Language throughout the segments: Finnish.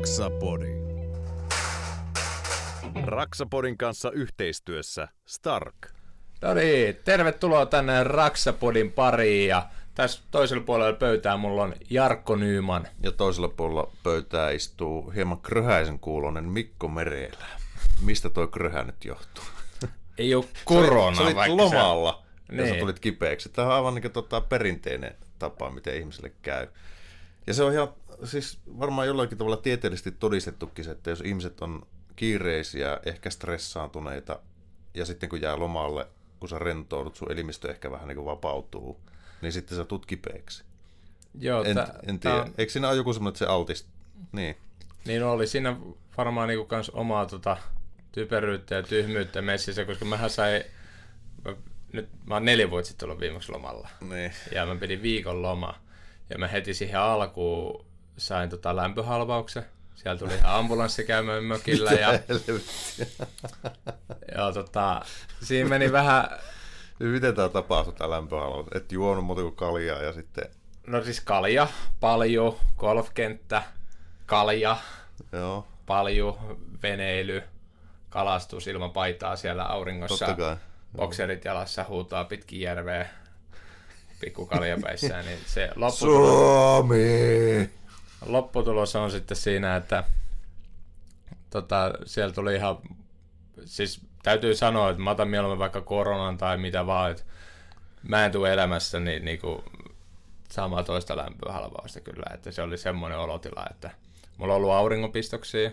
Raksapodi. Raksapodin kanssa yhteistyössä Stark. No niin, tervetuloa tänne Raksapodin pariin ja tässä toisella puolella pöytää mulla on Jarkko Nyyman. Ja toisella puolella pöytää istuu hieman kröhäisen kuulonen Mikko Merelä. Mistä toi kröhä nyt johtuu? Ei ole korona, Sä olit vaikka lomalla ja Niin. sä tulit kipeäksi. Tämä on aivan niin tota perinteinen tapa, miten ihmiselle käy. Ja se on ihan, siis varmaan jollakin tavalla tieteellisesti todistettukin se, että jos ihmiset on kiireisiä, ehkä stressaantuneita, ja sitten kun jää lomalle, kun sä rentoudut, sun elimistö ehkä vähän niin kuin vapautuu, niin sitten sä tulet kipeäksi. Joo, En, tä- en tää tiedä. on- Eikö siinä ole joku semmoinen, että se altist... Niin. Niin oli siinä varmaan niinku kans omaa tota, typeryyttä ja tyhmyyttä messissä, koska mähän sai, mä, nyt mä oon neljä vuotta sitten ollut viimeksi lomalla. niin. Ja mä pidin viikon loma. Ja mä heti siihen alkuun sain tota lämpöhalvauksen. Siellä tuli ihan ambulanssi käymään mökillä ja, ja tota, siinä meni vähän, Niin Miten tämä tapahtui, tämä lämpöhalvaus? Et juonut muuta kuin kaljaa ja sitten... no siis kalja, paljon, golfkenttä, kalja, Joo, paljon, veneily, kalastus ilman paitaa siellä auringossa. totta kai. Bokserit jalassa huutaa pitkin järveä pikku kaljapäissään, niin se lopputulos, Suomi! Lopputulos on sitten siinä, että tota, siellä tuli ihan, siis täytyy sanoa, että mä otan mieluummin vaikka koronan tai mitä vaan, että mä en tule elämässä niin, niin kuin saamaan toista lämpöhalvausta kyllä, että se oli semmoinen olotila, että mulla on ollut auringonpistoksia,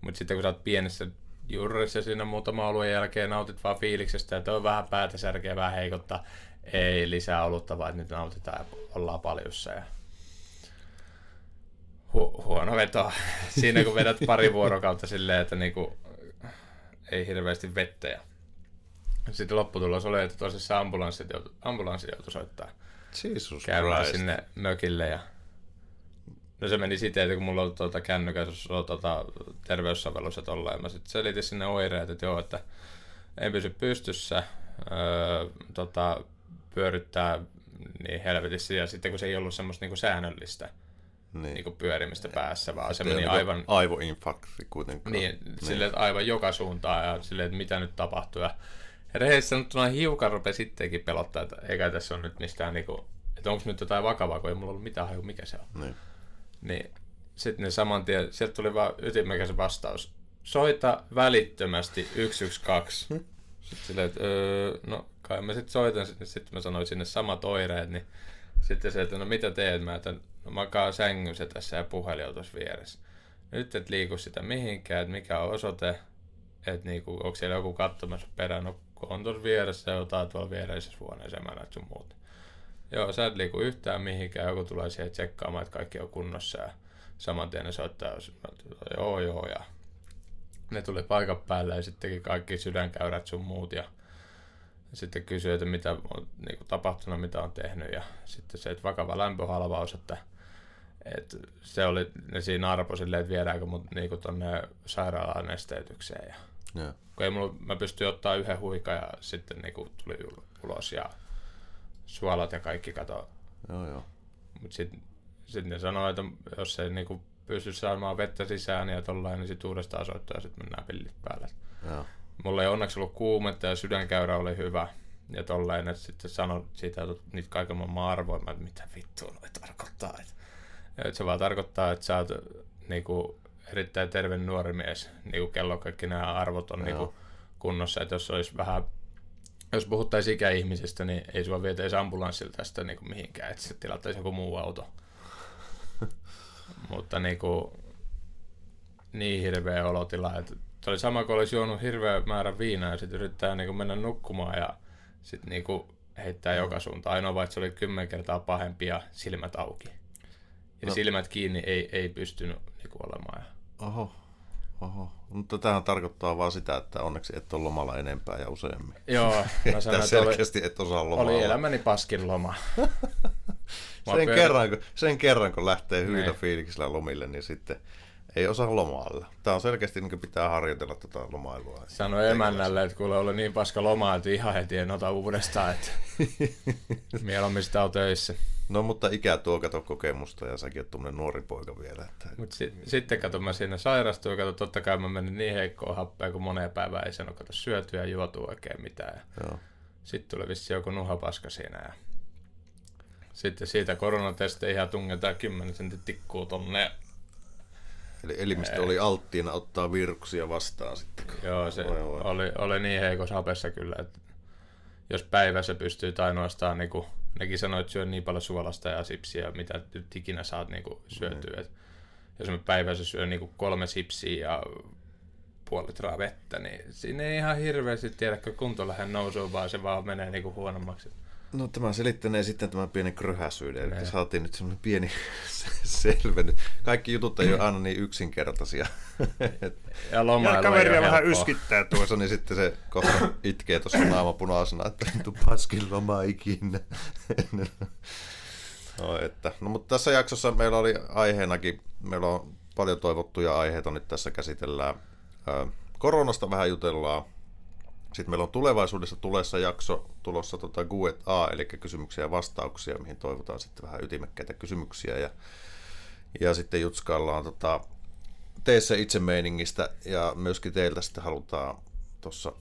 mutta sitten kun sä oot pienessä juurissa siinä muutama oluen jälkeen nautit vaan fiiliksestä, että on vähän päätä särkeä, vähän heikottaa, ei lisää olutta, vaan nyt nautitaan ja ollaan paljussa ja Hu- huono veto. Siinä kun vedät pari vuorokautta silleen, että niinku, ei hirveästi vettä. Ja sitten lopputulos oli, että tosissaan ambulanssit joutu, ambulanssi joutui soittaa Jesus Christ. sinne mökille. Ja... No se meni siten, että kun mulla oli tuota kännykässä oli tuota terveyssovellus ja tolla, ja mä sitten selitin sinne oireet, että joo, että ei pysy pystyssä, öö, tota, pyörittää niin helvetissä, ja sitten kun se ei ollut semmoista niinku säännöllistä Niin. niinku pyörimistä päässä, vaan se Teillä meni on aivan, Aivoinfarkti kuitenkaan. niin, silleen, että aivan joka suuntaan ja silleen, että mitä nyt tapahtuu. Ja rehellisesti sanottuna hiukan rupesi sittenkin pelottaa, että eikä tässä ole nyt mistään niinku, että onko nyt jotain vakavaa, kun ei mulla ollut mitään haju, mikä se on. Niin. Niin sitten ne saman tien, sieltä tuli vaan ytimekäs vastaus. Soita välittömästi 112. Sitten silleen, että öö, no kai mä sitten soitan, sitten mä sanoin sinne samat oireet, niin sitten se, että no mitä teet, mä että no makaa sängyssä tässä ja puhelin tuossa vieressä. Nyt et liiku sitä mihinkään, että mikä on osoite, että niinku, onko siellä joku katsomassa perään, no on tuossa vieressä jotain tuolla viereisessä huoneessa, mä näet sun muuta. Joo, sä et liiku yhtään mihinkään, joku tulee siihen tsekkaamaan, että kaikki on kunnossa ja saman tien ne soittaa, joo joo ja ne tuli paikan päälle ja sitten teki kaikki sydänkäyrät sun muut ja sitten kysyi, että mitä on niin tapahtunut, mitä on tehnyt ja sitten se, että vakava lämpöhalvaus, että, että se oli, ne siinä arpo silleen, että viedäänkö mut niin kuin tonne sairaalaan nesteytykseen ja Joo. kun ei mulla, mä pystyin ottaa yhden huikan ja sitten niin kuin, tuli ul- ulos ja suolat ja kaikki kato Joo, joo. mutta sitten sit ne sanoo, että jos ei niinku pysty saamaan vettä sisään ja tollain, niin sitten uudestaan soittaa ja sitten mennään pillit päälle. joo. Mulla ei onneksi ollut kuumetta ja sydänkäyrä oli hyvä. Ja tollain, että sitten sanoi siitä, että niitä kaiken maailman arvoja, mä, että mitä vittua noi tarkoittaa. Että, että se vaan tarkoittaa, että sä oot niinku, erittäin terve nuori mies, niinku kello kaikki nämä arvot on niinku, kunnossa. Että jos olisi vähän jos puhuttaisiin ikäihmisistä, niin ei sua vietäisi ambulanssilla tästä niin kuin mihinkään, että sitten tilattaisiin joku muu auto. Mutta niin, kuin, niin hirveä olotila, että se oli sama kuin olisi juonut hirveä määrä viinaa ja sitten yrittää niin kuin mennä nukkumaan ja sitten niin kuin heittää joka suuntaan. Ainoa vaan, että se oli kymmen kertaa pahempi ja silmät auki. Ja No. silmät kiinni ei, ei pystynyt niin kuin olemaan. Oho. Oho. Mutta tämähän tarkoittaa vaan sitä, että onneksi et ole lomalla enempää ja useammin. Joo, mä sanoin, että oli, selkeästi et osaa lomalla. oli elämäni paskin loma. Sen, kerran, kun, sen kerran, kun lähtee hyvillä Niin. fiiliksillä lomille, niin sitten ei osaa lomailla. Tämä on selkeästi, niin pitää harjoitella tätä lomailua. Sanoi emännälle, että kuule oli niin paska loma, että ihan heti en ota uudestaan, että mieluummin sitä on töissä. No mutta ikä tuo kato kokemusta ja säkin oot tuommoinen nuori poika vielä. Että... Mut si- sitten kato, mä siinä sairastuin ja kato, totta kai mä menin niin heikkoa happea, kun moneen päivään ei saanut kato syötyä ja juotua oikein mitään. Joo. Sitten tuli vissi joku nuhapaska siinä ja sitten siitä koronatesti ihan tungetaan 10 sentin tikkuu tonne. Eli elimistö oli alttiina ottaa viruksia vastaan sitten. Joo, se Voi voi. oli, oli niin heikossa hapessa kyllä, että jos päivässä pystyy ainoastaan, niin kuin, nekin sanoi, että syö niin paljon suolasta ja sipsiä, mitä nyt ikinä saat niin kuin, syötyä. Et jos mä päivässä syön niin kuin, kolme sipsiä ja puoli litraa vettä, niin siinä ei ihan hirveästi tiedä, kun kunto lähde nousuun, vaan se vaan menee niin kuin, huonommaksi. No tämä selittänee sitten tämän pienen kröhäsyyden, että Ne. saatiin nyt semmoinen pieni selvennys. Kaikki jutut ei ole aina niin yksinkertaisia. Ja lomailu kaveria vähän helppoa. yskittää tuossa. niin sitten se kohta itkee tuossa naama punaisena, että ei tuu paskin loma ikinä. no, että, no, mutta tässä jaksossa meillä oli aiheenakin, meillä on paljon toivottuja aiheita nyt tässä käsitellään. Koronasta vähän jutellaan. Sitten meillä on tulevaisuudessa tulessa jakso tulossa tota Q&A, eli kysymyksiä ja vastauksia, mihin toivotaan sitten vähän ytimekkäitä kysymyksiä. Ja, ja sitten jutskaillaan tota, tee se itse meiningistä ja myöskin teiltä sitten halutaan tuossa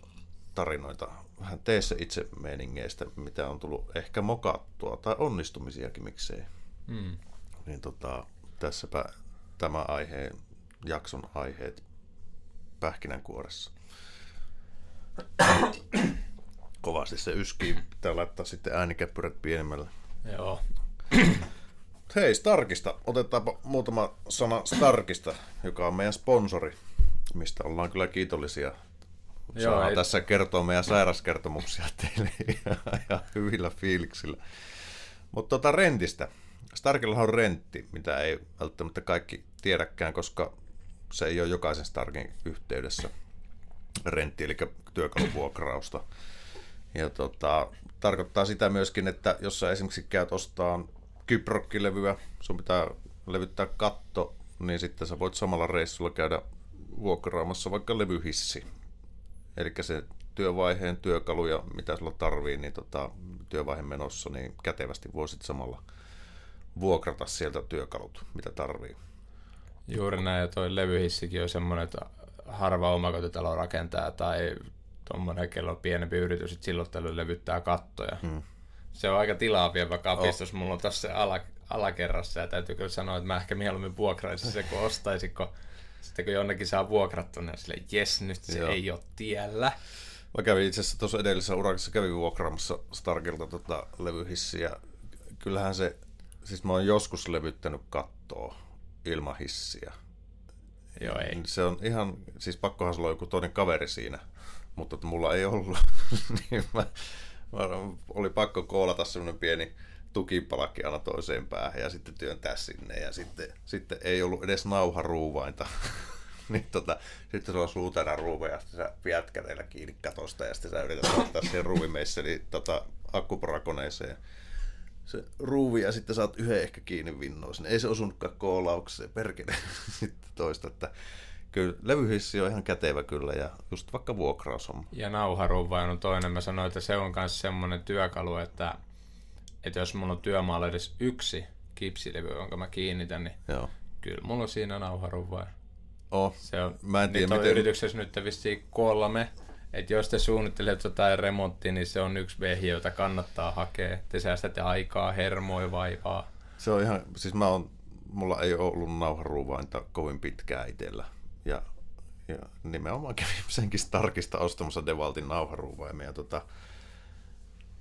tarinoita vähän tee se itse meiningeistä, mitä on tullut ehkä mokattua tai onnistumisiakin miksei. Mm. Niin tota, tässäpä tämä aiheen, jakson aiheet pähkinänkuoressa. Kovasti se yskii, pitää laittaa sitten äänikäppyrät pienemmälle. Joo. Hei Starkista, otetaanpa muutama sana Starkista, joka on meidän sponsori, mistä ollaan kyllä kiitollisia. Joo, ei- tässä kertoa meidän sairaskertomuksia teille ja, ja hyvillä fiiliksillä. Mutta tota rentistä. Starkilla on rentti, mitä ei välttämättä kaikki tiedäkään, koska se ei ole jokaisen Starkin yhteydessä rentti, eli työkaluvuokrausta. Ja tota, tarkoittaa sitä myöskin, että jos sä esimerkiksi käyt ostaa kyprokkilevyä, sun pitää levyttää katto, niin sitten sä voit samalla reissulla käydä vuokraamassa vaikka levyhissi. Eli se työvaiheen työkaluja, mitä sulla tarvii, niin tota, työvaiheen menossa, niin kätevästi voisit samalla vuokrata sieltä työkalut, mitä tarvii. Juuri näin, ja toi levyhissikin on semmoinen, että harva omakotitalo rakentaa tai tuommoinen, kello on pienempi yritys, että silloin tällöin levyttää kattoja. Hmm. Se on aika tilaa vievä kapistus. Oh. Mulla on tässä ala, alakerrassa ja täytyy kyllä sanoa, että mä ehkä mieluummin vuokraisin se, kun ostaisin, kun sitten kun jonnekin saa vuokrattua, niin on silleen, jes, nyt se. Joo. ei ole tiellä. Mä kävin itse asiassa tuossa edellisessä urakassa kävin vuokraamassa Starkilta tota levyhissiä. Kyllähän se, siis mä oon joskus levyttänyt kattoa ilman hissiä. Joo, ei. Se on ihan, siis pakkohan sulla on joku toinen kaveri siinä, mutta että mulla ei ollut. niin mä, mä, oli pakko koolata semmoinen pieni tukipalakki aina toiseen päähän ja sitten työntää sinne ja sitten, sitten ei ollut edes nauharuuvainta. niin tota, sitten sulla on suutena ruuve ja sitten sä pidät kädellä kiinni katosta ja sitten sä yrität ottaa sen ruuvimeisseli tota, akkuparakoneeseen se ruuvi ja sitten saat yhden ehkä kiinni vinnoissa. Ei se osunutkaan koolaukseen, perkele. sitten toista, että kyllä levyhissi on ihan kätevä kyllä ja just vaikka vuokraushomma. Ja nauharuuvain on toinen. Mä sanoin, että se on myös semmoinen työkalu, että, että jos mulla on työmaalla edes yksi kipsilevy, jonka mä kiinnitän, niin Joo. kyllä mulla on siinä nauharuuvain. Oh, Se on, Mä en tiedä, on miten- yrityksessä nyt vissiin kolme. Että jos te suunnittelette jotain remonttia, niin se on yksi vehje, jota kannattaa hakea. Te säästätte aikaa, hermoja, vaivaa. se on ihan, siis mä oon, mulla ei ole ollut nauharuuvainta kovin pitkään itsellä. Ja, ja nimenomaan kävin senkin Starkista ostamassa Devaltin nauharuuvaimia. Ja, tota,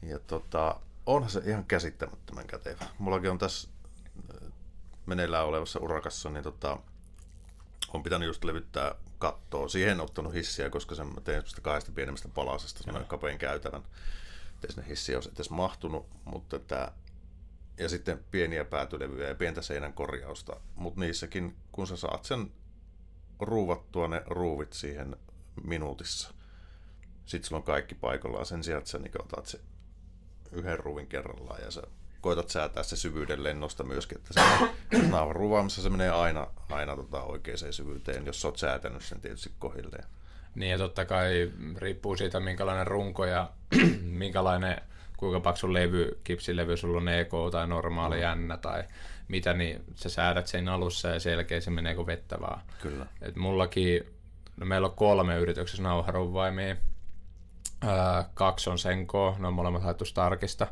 ja tota, onhan se ihan käsittämättömän kätevä. Mullakin on tässä äh, meneillään olevassa urakassa, niin tota, on pitänyt just levyttää kattoa. Siihen en ottanut hissiä, koska sen mä tein semmoista kahdesta pienemmästä palasesta, semmoinen kapein käytävän. Ettei sinne hissiä olisi edes mahtunut, mutta tämä ja sitten pieniä päätylevyjä ja pientä seinän korjausta. Mutta niissäkin, kun sä saat sen ruuvattua ne ruuvit siihen minuutissa, sitten sulla on kaikki paikallaan sen sijaan, että sä niin otat se yhden ruuvin kerrallaan ja sä koetat säätää se syvyyden lennosta myöskin, että se ruuvaamassa se menee aina, aina tota oikeaan syvyyteen, jos sä oot säätänyt sen tietysti kohilleen. Niin ja totta kai riippuu siitä, minkälainen runko ja minkälainen kuinka paksu levy, kipsilevy sulla on EK tai normaali jännä tai mitä, niin sä säädät sen alussa ja selkeä se menee kuin vettä vaan. Kyllä. Et mullakin, no meillä on kolme yrityksessä nauharunvaimia. Öö, kaksi on Senko, ne on molemmat haettu Starkista.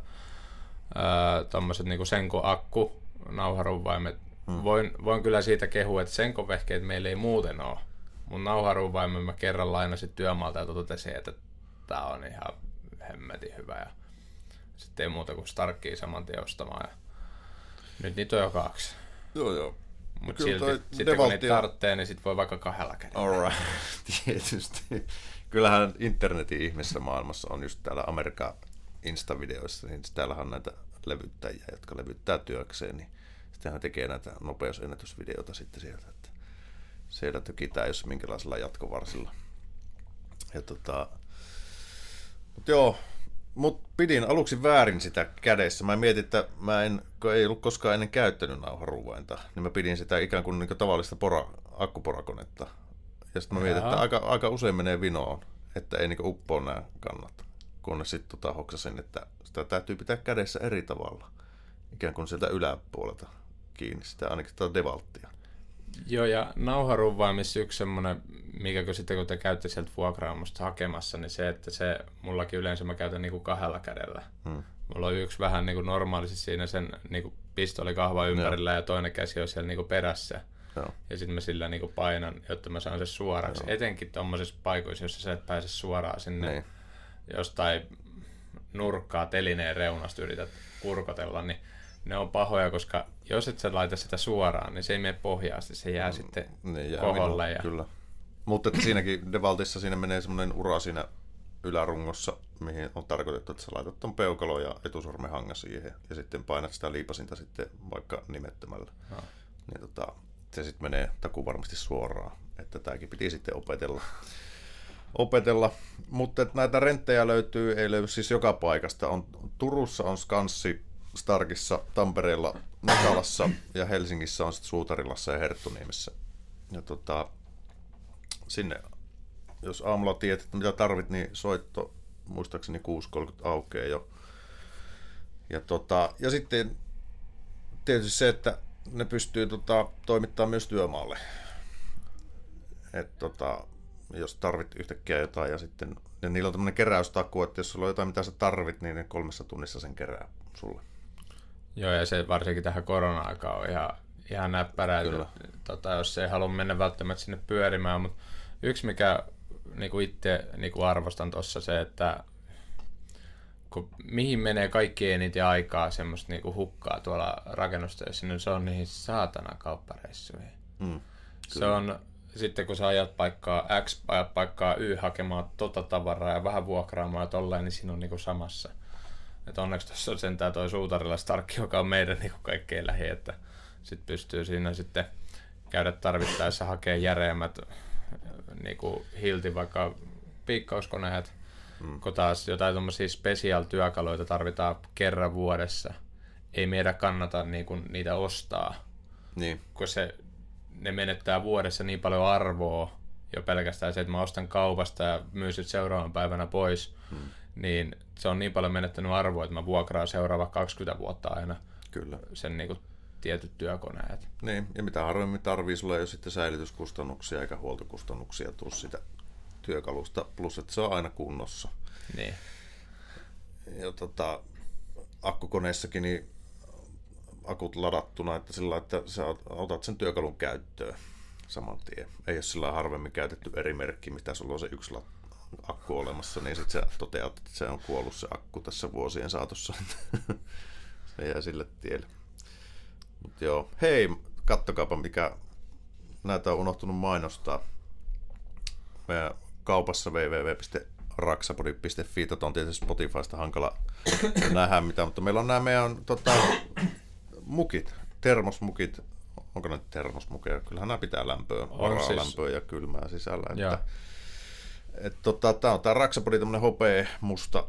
Tuommoiset niinku Senko-akku nauharunvaimet. Hmm. Voin, voin kyllä siitä kehua, että Senko-vehkeet meillä ei muuten ole. Mun nauharunvaimen mä kerran lainasin työmaalta ja totesin, että tää on ihan hemmetin hyvä. Ja sitten ei muuta kuin Starkkiin saman tien ostamaan. Ja nyt niitä on jo kaksi. Joo, joo. Mutta silti, sitten kun niitä tarvitsee, niin sit voi vaikka kahdella kädellä. Alright, tietysti. Kyllähän internetin ihmeessä maailmassa on just täällä Amerikan Insta-videoissa, niin täällähän on näitä levyttäjiä, jotka levyttää työkseen, niin sitten hän tekee näitä nopeusennätysvideoita sitten sieltä, että siellä tökitään jos minkälaisella jatkovarsilla. Ja tota, mutta joo, mutta pidin aluksi väärin sitä kädessä. Mä mietin, että mä en, kun ei ollut koskaan ennen käyttänyt nauharuuvainta, niin mä pidin sitä ikään kuin, niin kuin tavallista pora, akkuporakonetta. Ja sitten mä mietin, että aika, aika usein menee vinoon, että ei niin uppoa nämä kannat. Kunnes sitten tota hoksasin, että sitä täytyy pitää kädessä eri tavalla. Ikään kuin sieltä yläpuolelta kiinni, sitä ainakin sitä devalttia. Joo, ja nauharuvaimis yksi semmoinen, mikä kun sitten kun te käytte sieltä vuokraamosta hakemassa, niin se, että se, mullakin yleensä mä käytän niinku kahdella kädellä. Hmm. Mulla on yksi vähän niinku normaalisti siinä sen niinku pistoli kahva ympärillä ja, ja toinen käsi on siellä niinku perässä. Joo. Ja sitten mä sillä niinku painan, jotta mä saan sen suoraksi. Joo. Etenkin tuommoisissa paikoissa, jossa sä et pääse suoraan sinne niin. Jostain nurkkaa telineen reunasta yrität kurkotella, niin ne on pahoja, koska jos et sä laita sitä suoraan, niin se ei mene pohjaasti, se jää mm, sitten niin jää koholle. Ja... Kyllä. Mutta että siinäkin Devaltissa siinä menee semmoinen ura siinä ylärungossa, mihin on tarkoitettu, että sä laitat ton peukalo ja etusormen hanga siihen ja sitten painat sitä liipasinta sitten vaikka nimettömällä. No. Niin tota, se sitten menee taku varmasti suoraan, että tämäkin piti sitten opetella. Opetella. Mutta näitä renttejä löytyy, ei löydy siis joka paikasta. On, Turussa on Skanssi, Starkissa, Tampereella, Nakalassa ja Helsingissä on sitten Suutarilassa ja Herttuniemessä. Ja tota, sinne, jos aamulla tiedät, mitä tarvit, niin soitto muistaakseni 6.30 aukeaa jo. Ja, tota, ja sitten tietysti se, että ne pystyy tota, toimittamaan myös työmaalle. Et, tota, jos tarvit yhtäkkiä jotain ja sitten ja niillä on tämmöinen keräystaku, että jos sulla on jotain, mitä sä tarvit, niin ne kolmessa tunnissa sen kerää sulle. Joo, ja se varsinkin tähän korona-aikaan on ihan, ihan näppärä, että, tota, jos ei halua mennä välttämättä sinne pyörimään, mutta yksi mikä niin itse niin arvostan tuossa se, että kun, mihin menee kaikki eniten aikaa semmoista niin hukkaa tuolla rakennustöissä, niin se on niihin saatana kauppareissuihin. Mm, se on, sitten kun sä ajat paikkaa X, ajat paikkaa Y hakemaan tota tavaraa ja vähän vuokraamaan ja tolleen, niin siinä on niin samassa. Et onneksi tuossa on sentään toi Suutarilla Stark, joka on meidän niin kuin kaikkein lähi, että sit pystyy siinä sitten käydä tarvittaessa hakemaan järeämmät niin kuin hilti vaikka piikkauskoneet, mm. kun taas jotain tuommoisia special-työkaluja tarvitaan kerran vuodessa. Ei meidän kannata niin kuin, niitä ostaa, niin. kun se, ne menettää vuodessa niin paljon arvoa jo pelkästään se, että mä ostan kaupasta ja myyn seuraavan päivänä pois, mm. niin se on niin paljon menettänyt arvoa, että mä vuokraan seuraava 20 vuotta aina Kyllä. sen niin kuin, tietyt työkoneet. Niin, ja mitä harvemmin tarvii, sulla ei ole sitten säilytyskustannuksia eikä huoltokustannuksia tuu sitä työkalusta, plus että se on aina kunnossa. Niin. Ja tota, akkukoneessakin niin akut ladattuna, että sillä että sä otat sen työkalun käyttöön saman tien. Ei ole sillä harvemmin käytetty eri merkki, mitä sulla on se yksi akku olemassa, niin sitten sä toteat, että se on kuollut se akku tässä vuosien saatossa. se jää sille tielle. Mut joo, hei, kattokaapa mikä näitä on unohtunut mainostaa. Meidän kaupassa www.raksapodi.fi, tota on tietysti Spotifysta hankala nähdä mitä, mutta meillä on nämä meidän tota, mukit, termosmukit, onko ne termosmukeja? Kyllähän nämä pitää lämpöä, varaa siis... lämpöä ja kylmää sisällä. Että, et, tota, tämä on tämä Raksapodi, tämmöinen hopea, musta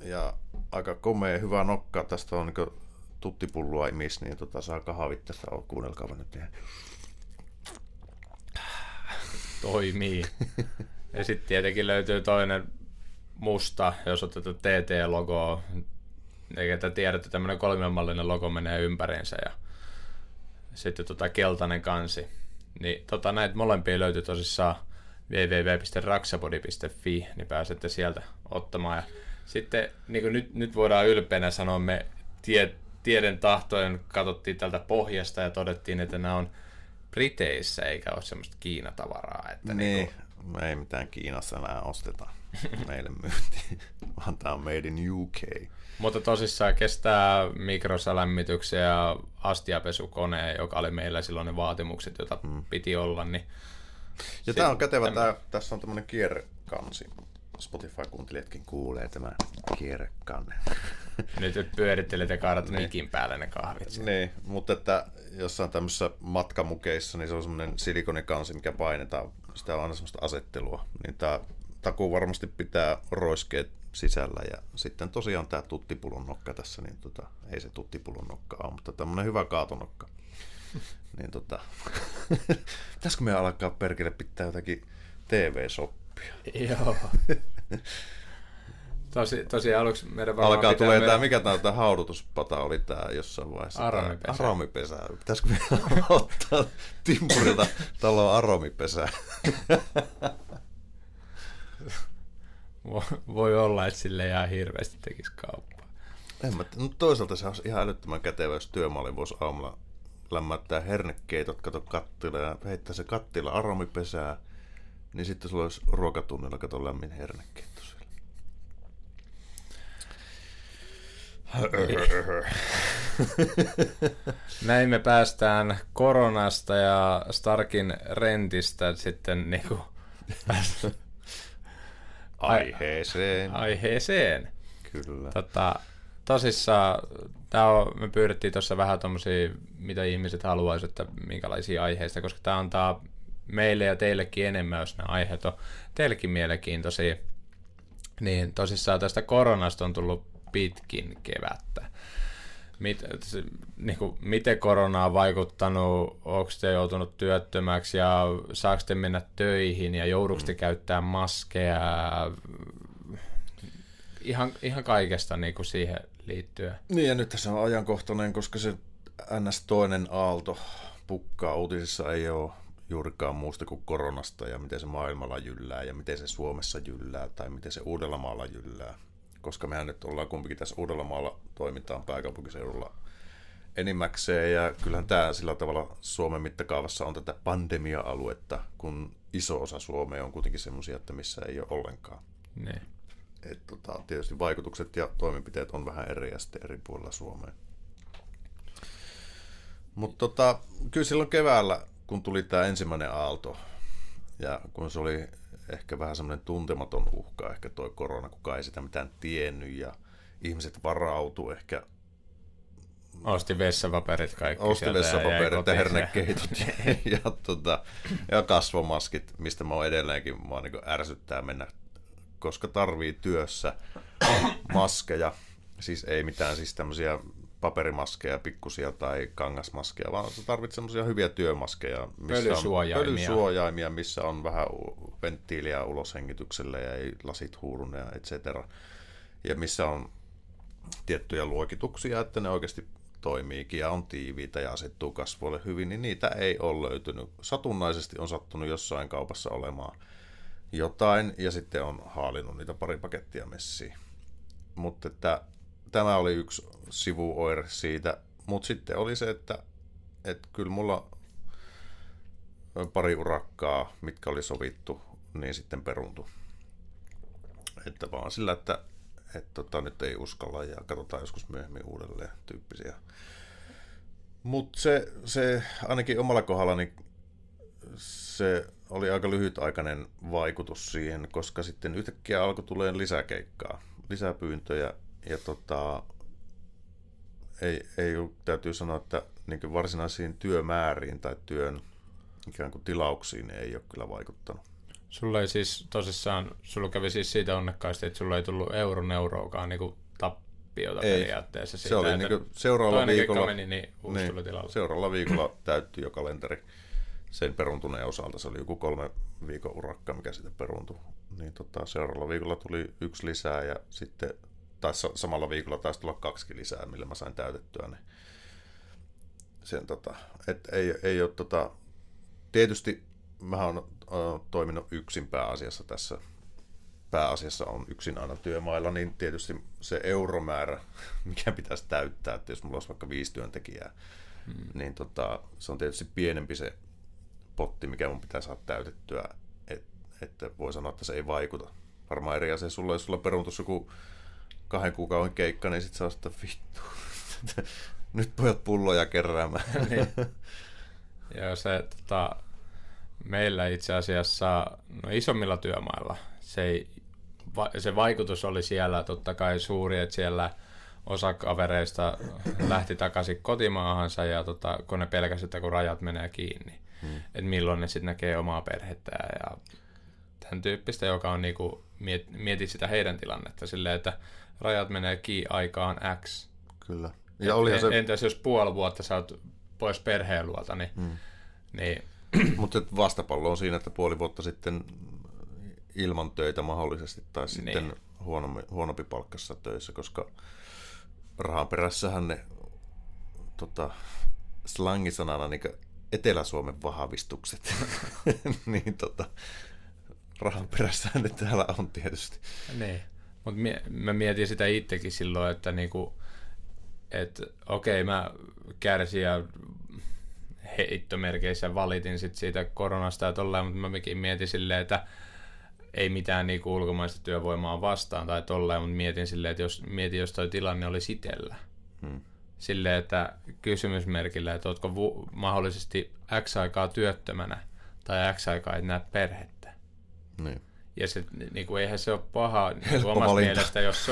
ja aika komea, hyvä nokka. Tästä on niin tuttipulloa miss, niin tota, saa kahvit tästä. Kuunnelkaa nyt. Toimii. ja sitten tietenkin löytyy toinen musta, jos otetaan TT-logoa, eikä tiedätte, tämmöinen kolmimallinen logo menee ympäriinsä ja sitten tota keltainen kansi. Niin tota, näitä molempia löytyy tosissaan www.raksapodi.fi, niin pääsette sieltä ottamaan. Ja sitten niin kuin nyt, nyt voidaan ylpeänä sanoa, me tie, tieden tahtojen katsottiin tältä pohjasta ja todettiin, että nämä on Briteissä eikä ole semmoista Kiinatavaraa. Että niin, niin kuin... me ei mitään Kiinassa enää osteta meille myyntiin, vaan tämä on made in UK. Mutta tosissaan kestää mikrosalämmityksen ja astiapesukone, joka oli meillä silloin ne vaatimukset, joita hmm. piti olla. Niin ja tämä on kätevä, tää, tässä on tämmöinen kierrekansi. Spotify-kuuntelijatkin kuulee tämä kierrekanne. Nyt pyörittelet ja kaadat niin. mikin päälle ne kahvit. Niin, mutta että jossain tämmöisissä matkamukeissa, niin se on semmoinen silikonikansi, mikä painetaan. Sitä on aina semmoista asettelua. Niin tämä takuu varmasti pitää roiskeet sisällä. Ja sitten tosiaan tämä tuttipulun nokka tässä, niin tota, ei se tuttipulun nokka ole, mutta tämmöinen hyvä kaatonokka. niin tota, pitäisikö me alkaa perkele pitää jotakin TV-soppia? Joo. Tosi, tosi aluksi meidän Alkaa tulee meidän... tämä, mikä tämä haudutuspata oli tämä jossain vaiheessa? Aromipesä. Aromipesä. Pitäisikö me ottaa Timpurilta talon aromipesää? Voi olla, että sille ihan hirveästi tekisi kauppaa. En mä, no toisaalta se on ihan älyttömän kätevä, jos työmaali voisi aamulla lämmättää hernekeitot, kato kattila ja heittää se kattila aromipesää, niin sitten sulla olisi ruokatunnilla kato lämmin hernekeitto siellä. Näin me päästään koronasta ja Starkin rentistä sitten niinku aiheeseen. aiheeseen. Kyllä. Tota, tosissaan, tää on, me pyydettiin tuossa vähän tommosia, mitä ihmiset haluaisivat, että minkälaisia aiheista, koska tämä antaa meille ja teillekin enemmän, jos nämä aiheet on teillekin mielenkiintoisia. Niin tosissaan tästä koronasta on tullut pitkin kevättä. Mit, se, niin kuin, miten korona on vaikuttanut, onko te joutunut työttömäksi ja saako te mennä töihin ja jouduuko te mm. käyttää maskeja, ihan, ihan kaikesta niin kuin siihen liittyen. Niin ja nyt tässä on ajankohtainen, koska se NS toinen aalto pukkaa. Uutisissa ei ole juurikaan muusta kuin koronasta ja miten se maailmalla jyllää ja miten se Suomessa jyllää tai miten se Uudellamaalla jyllää. Koska mehän nyt ollaan kumpikin tässä Uudellamaalla toimintaan pääkaupunkiseudulla enimmäkseen ja kyllähän tämä sillä tavalla Suomen mittakaavassa on tätä pandemia-aluetta, kun iso osa Suomea on kuitenkin semmoisia, että missä ei ole ollenkaan. Ne et, tota, tietysti vaikutukset ja toimenpiteet on vähän eri ja sitten eri puolilla Suomea. Mutta tota, kyllä silloin keväällä, kun tuli tämä ensimmäinen aalto, ja kun se oli ehkä vähän semmoinen tuntematon uhka, ehkä toi korona, kuka ei sitä mitään tiennyt, ja ihmiset varautu ehkä Osti vessapaperit kaikki Osti vessapaperit ja, ja hernekeitot ja, ja, tota, ja kasvomaskit, mistä mä oon edelleenkin, mua niin ärsyttää mennä koska tarvii työssä maskeja, siis ei mitään siis tämmöisiä paperimaskeja, pikkusia tai kangasmaskeja, vaan sä tarvitset semmoisia hyviä työmaskeja, missä on pölysuojaimia, missä on vähän venttiiliä uloshengitykselle ja ei lasit huurune ja et cetera. Ja missä on tiettyjä luokituksia, että ne oikeasti toimiikin ja on tiiviitä ja asettuu kasvoille hyvin, niin niitä ei ole löytynyt. Satunnaisesti on sattunut jossain kaupassa olemaan jotain ja sitten on haalinut niitä pari pakettia messiin. Mutta että tämä oli yksi sivuoire siitä. Mutta sitten oli se, että, että kyllä mulla pari urakkaa, mitkä oli sovittu, niin sitten peruntu. Että vaan sillä, että, että tota, nyt ei uskalla ja katsotaan joskus myöhemmin uudelleen tyyppisiä. Mutta se, se ainakin omalla kohdallani se oli aika lyhytaikainen vaikutus siihen, koska sitten yhtäkkiä alkoi tulee lisäkeikkaa, lisäpyyntöjä ja tota, ei, ei täytyy sanoa, että niin varsinaisiin työmääriin tai työn ikään kuin tilauksiin ei ole kyllä vaikuttanut. Sulla ei siis tosissaan, sulla kävi siis siitä onnekkaasti, että sulla ei tullut euron euroakaan niin tappiota ei. periaatteessa. Siitä, se oli niin seuraavalla viikolla, meni, niin, niin seuraavalla viikolla täyttyi jo kalenteri sen peruntuneen osalta. Se oli joku kolme viikon urakka, mikä sitten peruntui. Niin tota, seuraavalla viikolla tuli yksi lisää ja sitten taas samalla viikolla taisi tulla kaksi lisää, millä mä sain täytettyä ne. Sen, tota, et ei, ei ole, tota, tietysti mä oon äh, toiminut yksin pääasiassa tässä pääasiassa on yksin aina työmailla, niin tietysti se euromäärä, mikä pitäisi täyttää, että jos mulla olisi vaikka viisi työntekijää, hmm. niin tota, se on tietysti pienempi se potti, mikä mun pitää saada täytettyä, että, että voi sanoa, että se ei vaikuta. Varmaan eri asia sulla, jos sulla peruntus joku kahden kuukauden keikka, niin sitten saa sitä vittu. Nyt pojat pulloja keräämään. niin. Joo, se tota, meillä itse asiassa no isommilla työmailla se, ei, va, se vaikutus oli siellä totta kai suuri, että siellä osa kavereista lähti takaisin kotimaahansa ja tota, kun ne pelkäsivät, että kun rajat menee kiinni, hmm. että milloin ne sitten näkee omaa perhettään ja tämän tyyppistä, joka on niinku, miet, mieti sitä heidän tilannetta silleen, että rajat menee kiinni aikaan X. Kyllä. Ja oli se... Entäs jos puoli vuotta sä oot pois perheen luolta, niin, hmm. niin mutta vastapallo on siinä, että puoli vuotta sitten ilman töitä mahdollisesti tai sitten niin. huonompi, huonompi palkkassa töissä, koska rahan perässähän ne tota, slangisanana niin Etelä-Suomen vahvistukset, niin tota, rahan perässähän ne täällä on tietysti. Niin, mutta mie- mä mietin sitä itsekin silloin, että niinku, et, okei, mä kärsin ja heittomerkeissä valitin sit siitä koronasta ja tolleen, mutta mä mietin silleen, että ei mitään niinku ulkomaista työvoimaa vastaan tai tolleen, mutta mietin silleen, että jos, mietin, jos toi tilanne oli sitellä. Hmm. Silleen, että kysymysmerkillä, että ootko vu- mahdollisesti X aikaa työttömänä tai X aikaa et näe perhettä. Niin. Ja se, niin kuin, eihän se ole paha niin kuin omasta valinta. mielestä, jos,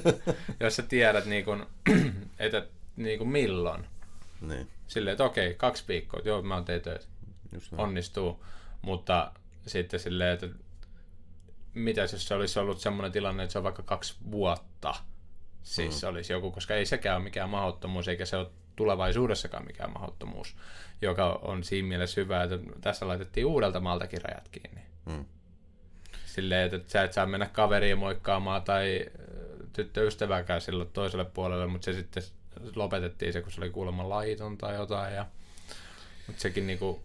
jos sä tiedät, niin kuin, että niin kuin milloin. Niin. Silleen, että okei, kaksi viikkoa, joo, mä oon teet töitä. Onnistuu. Mutta sitten silleen, että mitä jos se olisi ollut semmoinen tilanne, että se on vaikka kaksi vuotta, siis mm. se olisi joku, koska ei sekään ole mikään mahdottomuus, eikä se ole tulevaisuudessakaan mikään mahdottomuus, joka on siinä mielessä hyvä, että tässä laitettiin uudelta maaltakin rajat kiinni. Mm. Silleen, että sä et saa mennä kaveriin moikkaamaan tai tyttöystävääkään silloin toiselle puolelle, mutta se sitten lopetettiin se, kun se oli kuulemma laiton tai jotain. Ja, mutta sekin niinku,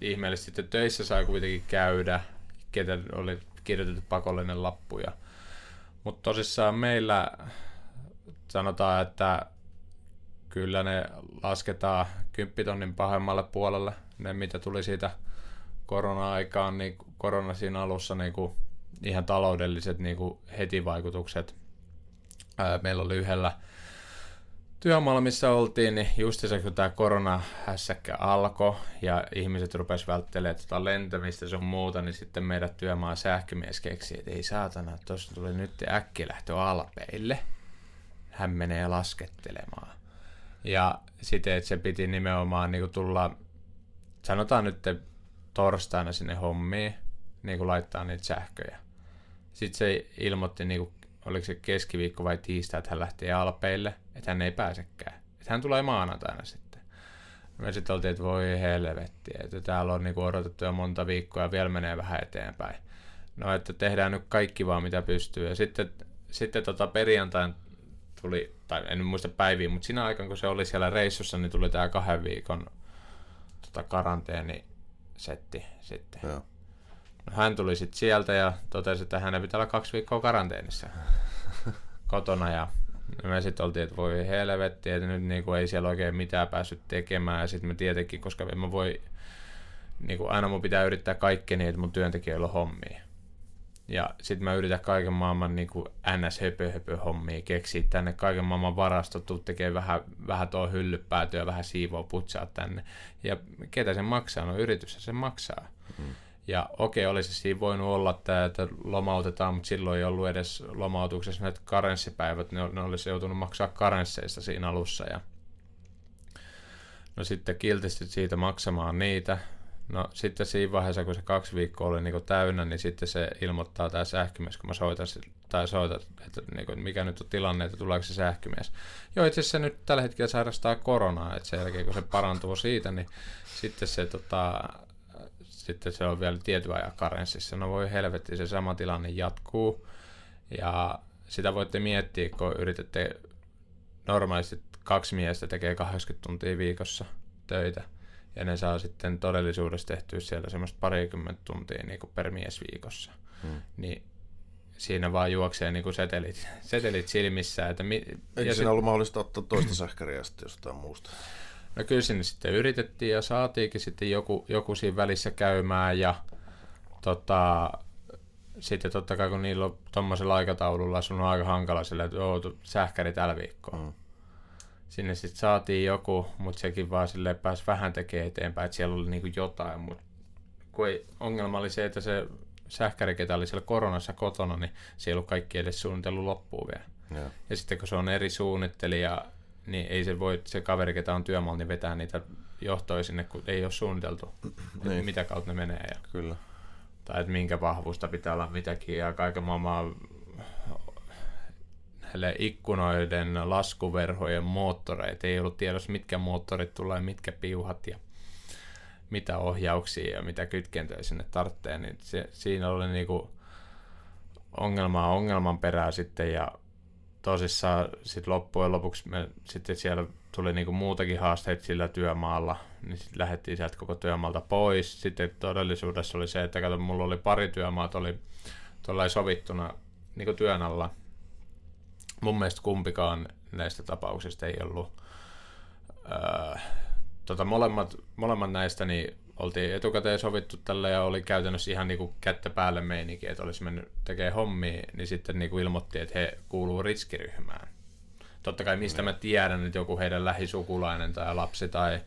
ihmeellisesti sitten töissä sai kuitenkin käydä, ketä oli kirjoitettu pakollinen lappu. Ja, mutta tosissaan meillä sanotaan, että kyllä ne lasketaan kymppitonnin pahemmalle puolelle, ne mitä tuli siitä korona-aikaan, niin korona siinä alussa niin kuin ihan taloudelliset niin kuin heti vaikutukset. Meillä oli yhdellä työmaalla, missä oltiin, niin just se, kun tämä koronahässäkkä alkoi ja ihmiset rupesivat välttelemään tuota lentämistä sun muuta, niin sitten meidän työmaa sähkömies keksi, että ei saatana, tuossa tuli nyt äkkilähtö Alpeille. Hän menee laskettelemaan. Ja sitten, että se piti nimenomaan niin tulla, sanotaan nyt torstaina sinne hommiin, niin kuin laittaa niitä sähköjä. Sitten se ilmoitti niin kuin oliko se keskiviikko vai tiistai, että hän lähtee Alpeille, että hän ei pääsekään. Että hän tulee maanantaina sitten. Me sitten oltiin, että voi helvetti, että täällä on niinku odotettu jo monta viikkoa ja vielä menee vähän eteenpäin. No, että tehdään nyt kaikki vaan mitä pystyy. Ja sitten, sitten tota perjantain tuli, tai en muista päiviä, mutta siinä aikana kun se oli siellä reissussa, niin tuli tämä kahden viikon tota, karanteeni setti sitten. Joo. No, hän tuli sitten sieltä ja totesi, että hänen pitää olla kaksi viikkoa karanteenissa kotona. Ja me sitten oltiin, että voi helvetti, että nyt niinku ei siellä oikein mitään päässyt tekemään. Ja sitten me tietenkin, koska en mä voi, niinku aina mun pitää yrittää kaikkeni, että mun työntekijöillä on hommia. Ja sitten mä yritän kaiken maailman niin kuin ns höpö, höpö hommia keksiä tänne kaiken maailman varastot, tekee vähän, vähän tuo hyllypäätöä, vähän siivoa, putsaa tänne. Ja ketä sen maksaa? No yritys se maksaa. Mm. Ja okei, olisi siinä voinut olla tämä, että lomautetaan, mutta silloin ei ollut edes lomautuksessa näitä karenssipäivät, ne, ne olisi joutunut maksaa karensseista siinä alussa. Ja no sitten kiltisti siitä maksamaan niitä. No sitten siinä vaiheessa, kun se kaksi viikkoa oli niin täynnä, niin sitten se ilmoittaa tämä sähkömies, kun mä soitan, tai soitan että niin mikä nyt on tilanne, että tuleeko se sähkömies. Joo, itse asiassa nyt tällä hetkellä sairastaa koronaa, että sen jälkeen kun se parantuu siitä, niin sitten se, tota, sitten se on vielä tietyn ajan karenssissa. No voi helvetti, se sama tilanne jatkuu. Ja sitä voitte miettiä, kun yritätte normaalisti kaksi miestä tekee 80 tuntia viikossa töitä ja ne saa sitten todellisuudessa tehtyä siellä semmoista parikymmentä tuntia niin kuin per mies viikossa. Hmm. Niin siinä vaan juoksee niin kuin setelit, setelit silmissä. Että mi- Eikö ja siinä sit... ollut mahdollista ottaa toista sähkäriä sitten jostain muusta? No kyllä sinne sitten yritettiin ja saatiinkin sitten joku, joku siinä välissä käymään ja tota, sitten totta kai kun niillä on tuommoisella aikataululla, sun on aika hankala sillä, että sähkäri tällä viikkoa. Hmm sinne sitten saatiin joku, mutta sekin vaan sille pääsi vähän tekemään eteenpäin, että siellä oli niinku jotain, mutta kun ei, ongelma oli se, että se sähkäri, ketä oli siellä koronassa kotona, niin se ei ollut kaikki edes suunnitellut loppuun vielä. Ja. ja sitten kun se on eri suunnittelija, niin ei se voi, se kaveri, ketä on työmaalla, niin vetää niitä johtoja sinne, kun ei ole suunniteltu, niin. mitä kautta ne menee. Ja, Kyllä. Tai että minkä vahvuusta pitää olla mitäkin ja kaiken maailman ikkunoiden laskuverhojen moottoreita. Ei ollut tiedossa, mitkä moottorit tulee, mitkä piuhat ja mitä ohjauksia ja mitä kytkentöjä sinne tarvitsee. Niin se, siinä oli niinku ongelmaa ongelman perää sitten ja tosissaan sitten loppujen lopuksi me sitten siellä tuli niinku muutakin haasteita sillä työmaalla, niin sitten lähdettiin sieltä koko työmaalta pois. Sitten todellisuudessa oli se, että kato, mulla oli pari työmaata, oli tuollain sovittuna niin työn alla – mun mielestä kumpikaan näistä tapauksista ei ollut. Öö, tota, molemmat, molemmat näistä niin oltiin etukäteen sovittu tällä ja oli käytännössä ihan niin kuin kättä päälle meininki, että olisi mennyt tekemään hommia, niin sitten niin kuin ilmoitti, että he kuuluu riskiryhmään. Totta kai mistä mä tiedän, että joku heidän lähisukulainen tai lapsi tai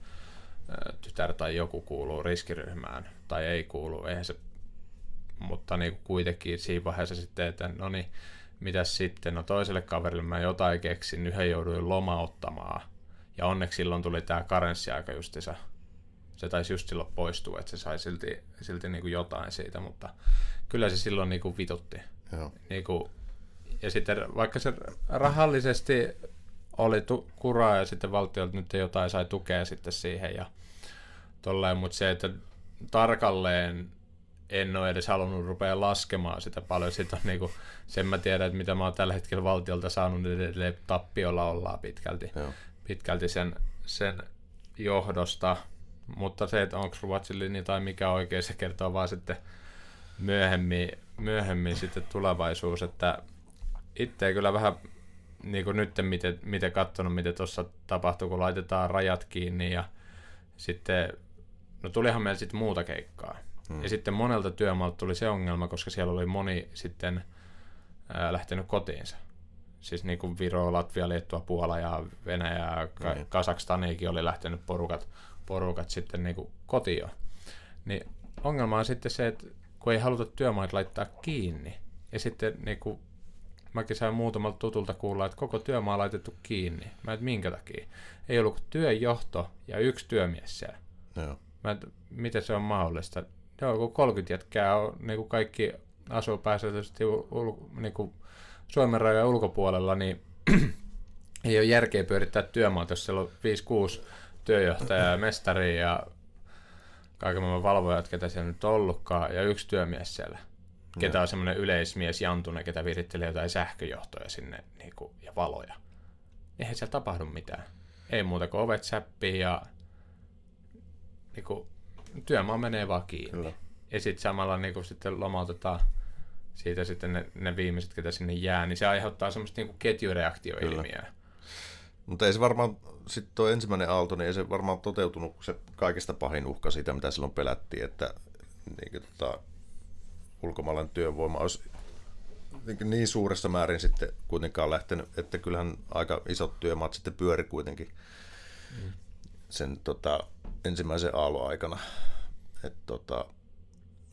tytär tai joku kuuluu riskiryhmään tai ei kuulu, eihän se, mutta niin kuitenkin siinä vaiheessa sitten, että no niin, mitäs sitten? No toiselle kaverille mä jotain keksin, yhden jouduin lomauttamaan. Ja onneksi silloin tuli tämä karenssiaika justiinsa. Se taisi just silloin poistua, että se sai silti, silti niin kuin jotain siitä, mutta kyllä se silloin niin kuin vitutti. Joo. Niin kuin, ja sitten vaikka se rahallisesti oli tu- kuraa ja sitten valtiolta nyt jotain sai tukea sitten siihen ja tolleen, mutta se, että tarkalleen en ole edes halunnut rupea laskemaan sitä paljon. Sitä on niin kuin, sen mä tiedän, että mitä mä oon tällä hetkellä valtiolta saanut, niin edelleen tappiolla ollaan pitkälti, Joo. pitkälti sen, sen johdosta. Mutta se, että onko Ruotsin linja tai mikä oikein, se kertoo vaan sitten myöhemmin, myöhemmin sitten tulevaisuus, että itse kyllä vähän niin kuin nyt, miten, miten katsonut, miten tuossa tapahtuu, kun laitetaan rajat kiinni ja sitten, no tulihan meillä sitten muuta keikkaa. Hmm. Ja sitten monelta työmaalta tuli se ongelma, koska siellä oli moni sitten ää, lähtenyt kotiinsa. Siis niin kuin Viro, Latvia, Liettua, Puola ja Venäjä ja Ka- hmm. Kasakstaniikin oli lähtenyt porukat, porukat sitten niin kuin kotiin. Niin ongelma on sitten se, että kun ei haluta työmaat laittaa kiinni, ja sitten niin kuin, mäkin sain muutamalta tutulta kuulla, että koko työmaa on laitettu kiinni. Mä et minkä takia. Ei ollut työjohto ja yksi työmies siellä. Joo. Mä et, miten se on mahdollista? Joo, kun 30 jätkää on, niin kuin kaikki asuu pääsääntöisesti ul, niin kuin Suomen rajojen ulkopuolella, niin ei ole järkeä pyörittää työmaata, jos siellä on 5-6 työjohtajaa ja mestari ja kaiken maailman valvojat, ketä siellä nyt on ollutkaan, ja yksi työmies siellä, ketä on semmoinen yleismies Jantunen, ketä virittelee jotain sähköjohtoja sinne niin kuin, ja valoja. Eihän siellä tapahdu mitään. Ei muuta kuin ovet säppii ja niin kuin, työmaa menee vaan kiinni. Kyllä. Ja sitten samalla niin kun sitten lomautetaan siitä sitten ne, ne viimeiset, ketä sinne jää, niin se aiheuttaa semmoista niin ketjureaktioilmiöä. Mutta ei se varmaan, sitten tuo ensimmäinen aalto, niin ei se varmaan toteutunut se kaikista pahin uhka siitä, mitä silloin pelättiin, että niin, tota, ulkomaalainen työvoima olisi niin, niin suuressa määrin sitten kuitenkaan lähtenyt, että kyllähän aika isot työmaat sitten pyöri kuitenkin mm. sen tota, ensimmäisen aallon aikana. Et, tota,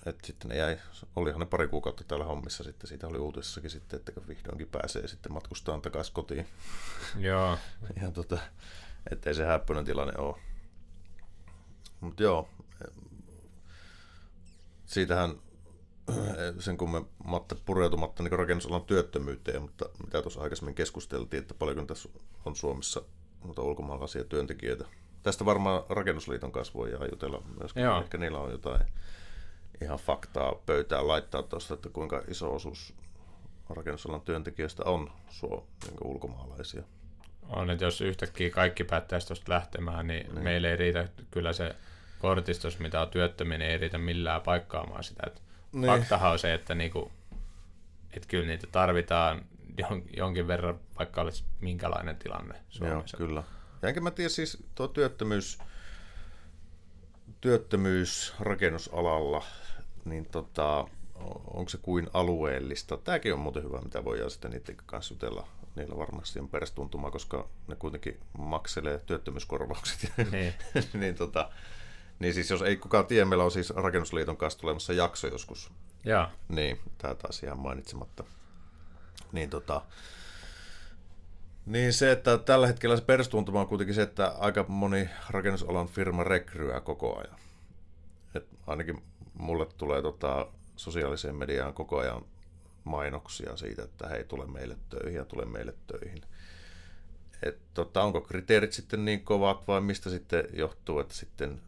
et sitten ne jäi, olihan ne pari kuukautta täällä hommissa sitten, siitä oli uutisessakin sitten, että vihdoinkin pääsee sitten matkustaan takaisin kotiin. Joo. ja tota, ettei se häppöinen tilanne ole. Mutta joo, siitähän sen kun me Matte pureutumatta niin rakennusalan työttömyyteen, mutta mitä tuossa aikaisemmin keskusteltiin, että paljonko tässä on Suomessa noita ulkomaalaisia työntekijöitä. Tästä varmaan Rakennusliiton kanssa voi jutella myös, Joo. ehkä niillä on jotain ihan faktaa pöytään laittaa tuosta, että kuinka iso osuus rakennusalan työntekijöistä on suo, niin ulkomaalaisia. On, että jos yhtäkkiä kaikki päättäisi tuosta lähtemään, niin, niin meille ei riitä kyllä se kortistos, mitä on työttöminen, ei riitä millään paikkaamaan sitä. Et niin. Faktahan on se, että niinku, et kyllä niitä tarvitaan jonkin verran, vaikka olisi minkälainen tilanne Suomessa. Joo, kyllä. Ja enkä mä tiedä siis tuo työttömyys, työttömyys rakennusalalla, niin tota, onko se kuin alueellista? Tämäkin on muuten hyvä, mitä voidaan sitten niiden kanssa jutella. Niillä varmasti on perästuntuma, koska ne kuitenkin makselee työttömyyskorvaukset. Niin. niin, tota, niin siis jos ei kukaan tiedä, meillä on siis Rakennusliiton kanssa tulemassa jakso joskus. Joo. Niin, tämä taas ihan mainitsematta. Niin tota, niin se, että tällä hetkellä se perustuntuma on kuitenkin se, että aika moni rakennusalan firma rekryää koko ajan. Et ainakin mulle tulee tota, sosiaaliseen mediaan koko ajan mainoksia siitä, että hei, tule meille töihin ja tule meille töihin. Et, tota, onko kriteerit sitten niin kovat vai mistä sitten johtuu, että sitten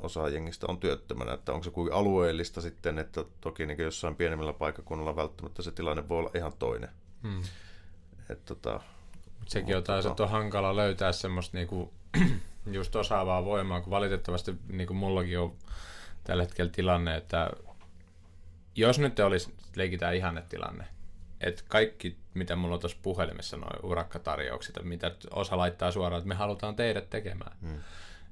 osa jengistä on työttömänä, että onko se kuin alueellista sitten, että toki niin jossain pienemmillä paikkakunnalla välttämättä se tilanne voi olla ihan toinen. Hmm. Et, tota, Sekin on taas, että on hankala löytää semmoista niinku, just osaavaa voimaa, kun valitettavasti niin kuin mullakin on tällä hetkellä tilanne, että jos nyt olisi, leikitään ihannetilanne, että kaikki, mitä mulla on tuossa puhelimessa, noin urakkatarjoukset, mitä osa laittaa suoraan, että me halutaan teidät tekemään. Hmm.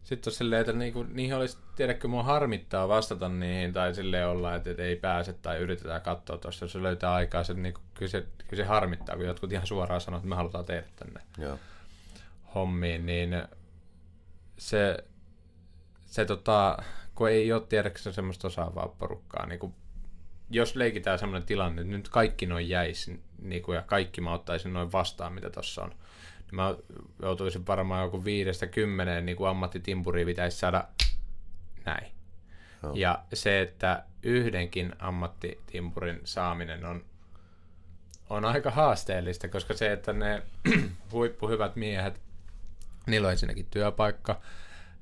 Sitten on silleen, että niinku, niihin olisi, tiedätkö, mua harmittaa vastata niihin, tai silleen olla, että, että ei pääse, tai yritetään katsoa tuossa, jos se löytää aikaa, se, niinku, kyllä, se, kyllä se harmittaa, kun jotkut ihan suoraan sanoo, että me halutaan tehdä tänne Joo. hommiin, niin se, se tota, kun ei ole tiedäksä semmoista osaavaa porukkaa, niin kuin, jos leikitään semmoinen tilanne, että nyt kaikki noin jäisi, niin kuin, ja kaikki mä ottaisin noin vastaan, mitä tuossa on, mä joutuisin varmaan joku viidestä kymmeneen niin kuin ammattitimpuriin pitäisi saada näin. Oh. Ja se, että yhdenkin ammattitimpurin saaminen on, on aika haasteellista, koska se, että ne huippuhyvät miehet, niillä on ensinnäkin työpaikka,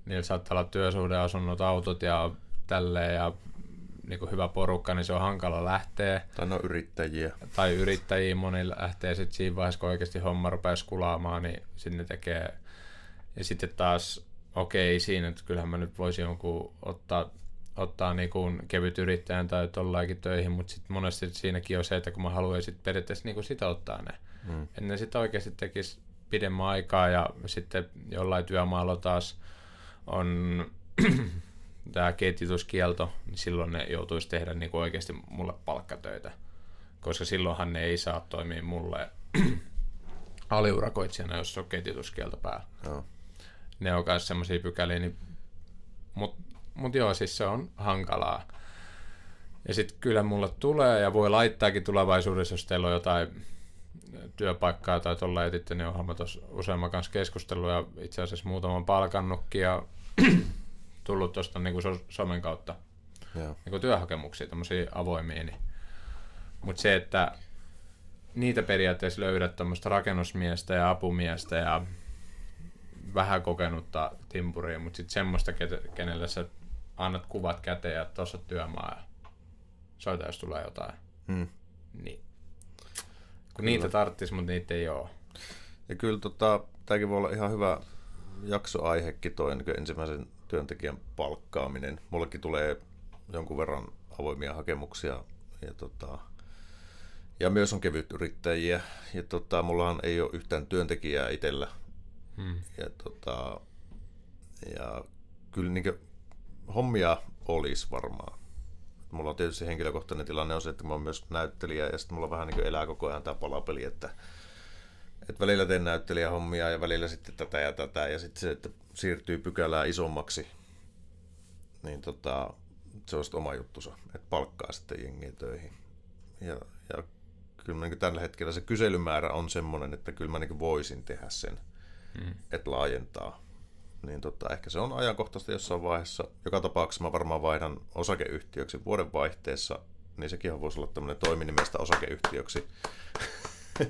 niillä saattaa olla työsuhdeasunnot, autot ja tälleen, ja niin kuin hyvä porukka, niin se on hankala lähteä. Tai no yrittäjiä. Tai yrittäjiä moni lähtee sitten siinä vaiheessa, kun oikeasti homma rupeaa skulaamaan, niin sinne tekee. Ja sitten taas, okei, okay, siinä, että kyllähän mä nyt voisin jonkun ottaa, ottaa niin kuin kevyt yrittäjän tai tollainkin töihin, mutta sitten monesti siinäkin on se, että kun mä haluan sitten periaatteessa niin kuin sitä ottaa ne. Hmm. Että ne sitten oikeasti tekisi pidemmän aikaa ja sitten jollain työmaalla taas on tämä ketjutuskielto, niin silloin ne joutuisi tehdä niin kuin oikeasti mulle palkkatöitä. Koska silloinhan ne ei saa toimia mulle aliurakoitsijana, jos on ketjutuskielto päällä. Joo. Ne on myös semmoisia pykäliä, niin... mutta mut joo, siis se on hankalaa. Ja sitten kyllä mulle tulee, ja voi laittaakin tulevaisuudessa, jos teillä on jotain työpaikkaa tai tuolla etitte, niin onhan mä tuossa useamman kanssa keskustellut ja itse asiassa muutaman palkannutkin ja tullut tuosta niin kuin somen kautta Joo. niin kuin työhakemuksia, tämmöisiä avoimia. Niin. Mutta se, että niitä periaatteessa löydät tämmöistä rakennusmiestä ja apumiestä ja vähän kokenutta timpuria, mutta sitten semmoista, kenelle sä annat kuvat käteen ja tuossa työmaa ja soita, jos tulee jotain. Hmm. Niin. Kun kyllä. niitä tarttis, mutta niitä ei ole. Ja kyllä tota, tämäkin voi olla ihan hyvä jaksoaihekin toi niin ensimmäisen työntekijän palkkaaminen. Mullekin tulee jonkun verran avoimia hakemuksia ja, tota, ja myös on kevyt yrittäjiä. Ja tota, mullahan ei ole yhtään työntekijää itsellä. Hmm. Ja, tota, ja kyllä niin hommia olisi varmaan. Mulla on tietysti henkilökohtainen tilanne on se, että mä oon myös näyttelijä ja sitten mulla vähän niin elää koko ajan tämä palapeli, että, että välillä teen näyttelijähommia ja välillä sitten tätä ja tätä ja sitten se, että siirtyy pykälää isommaksi, niin tota, se on oma juttusa, että palkkaa sitten jengiä töihin. Ja, ja kyllä niin tällä hetkellä se kyselymäärä on semmoinen, että kyllä mä niin voisin tehdä sen, hmm. että laajentaa niin tota, ehkä se on ajankohtaista jossain vaiheessa. Joka tapauksessa mä varmaan vaihdan osakeyhtiöksi vuoden vaihteessa, niin sekin voisi olla tämmöinen toiminimestä osakeyhtiöksi.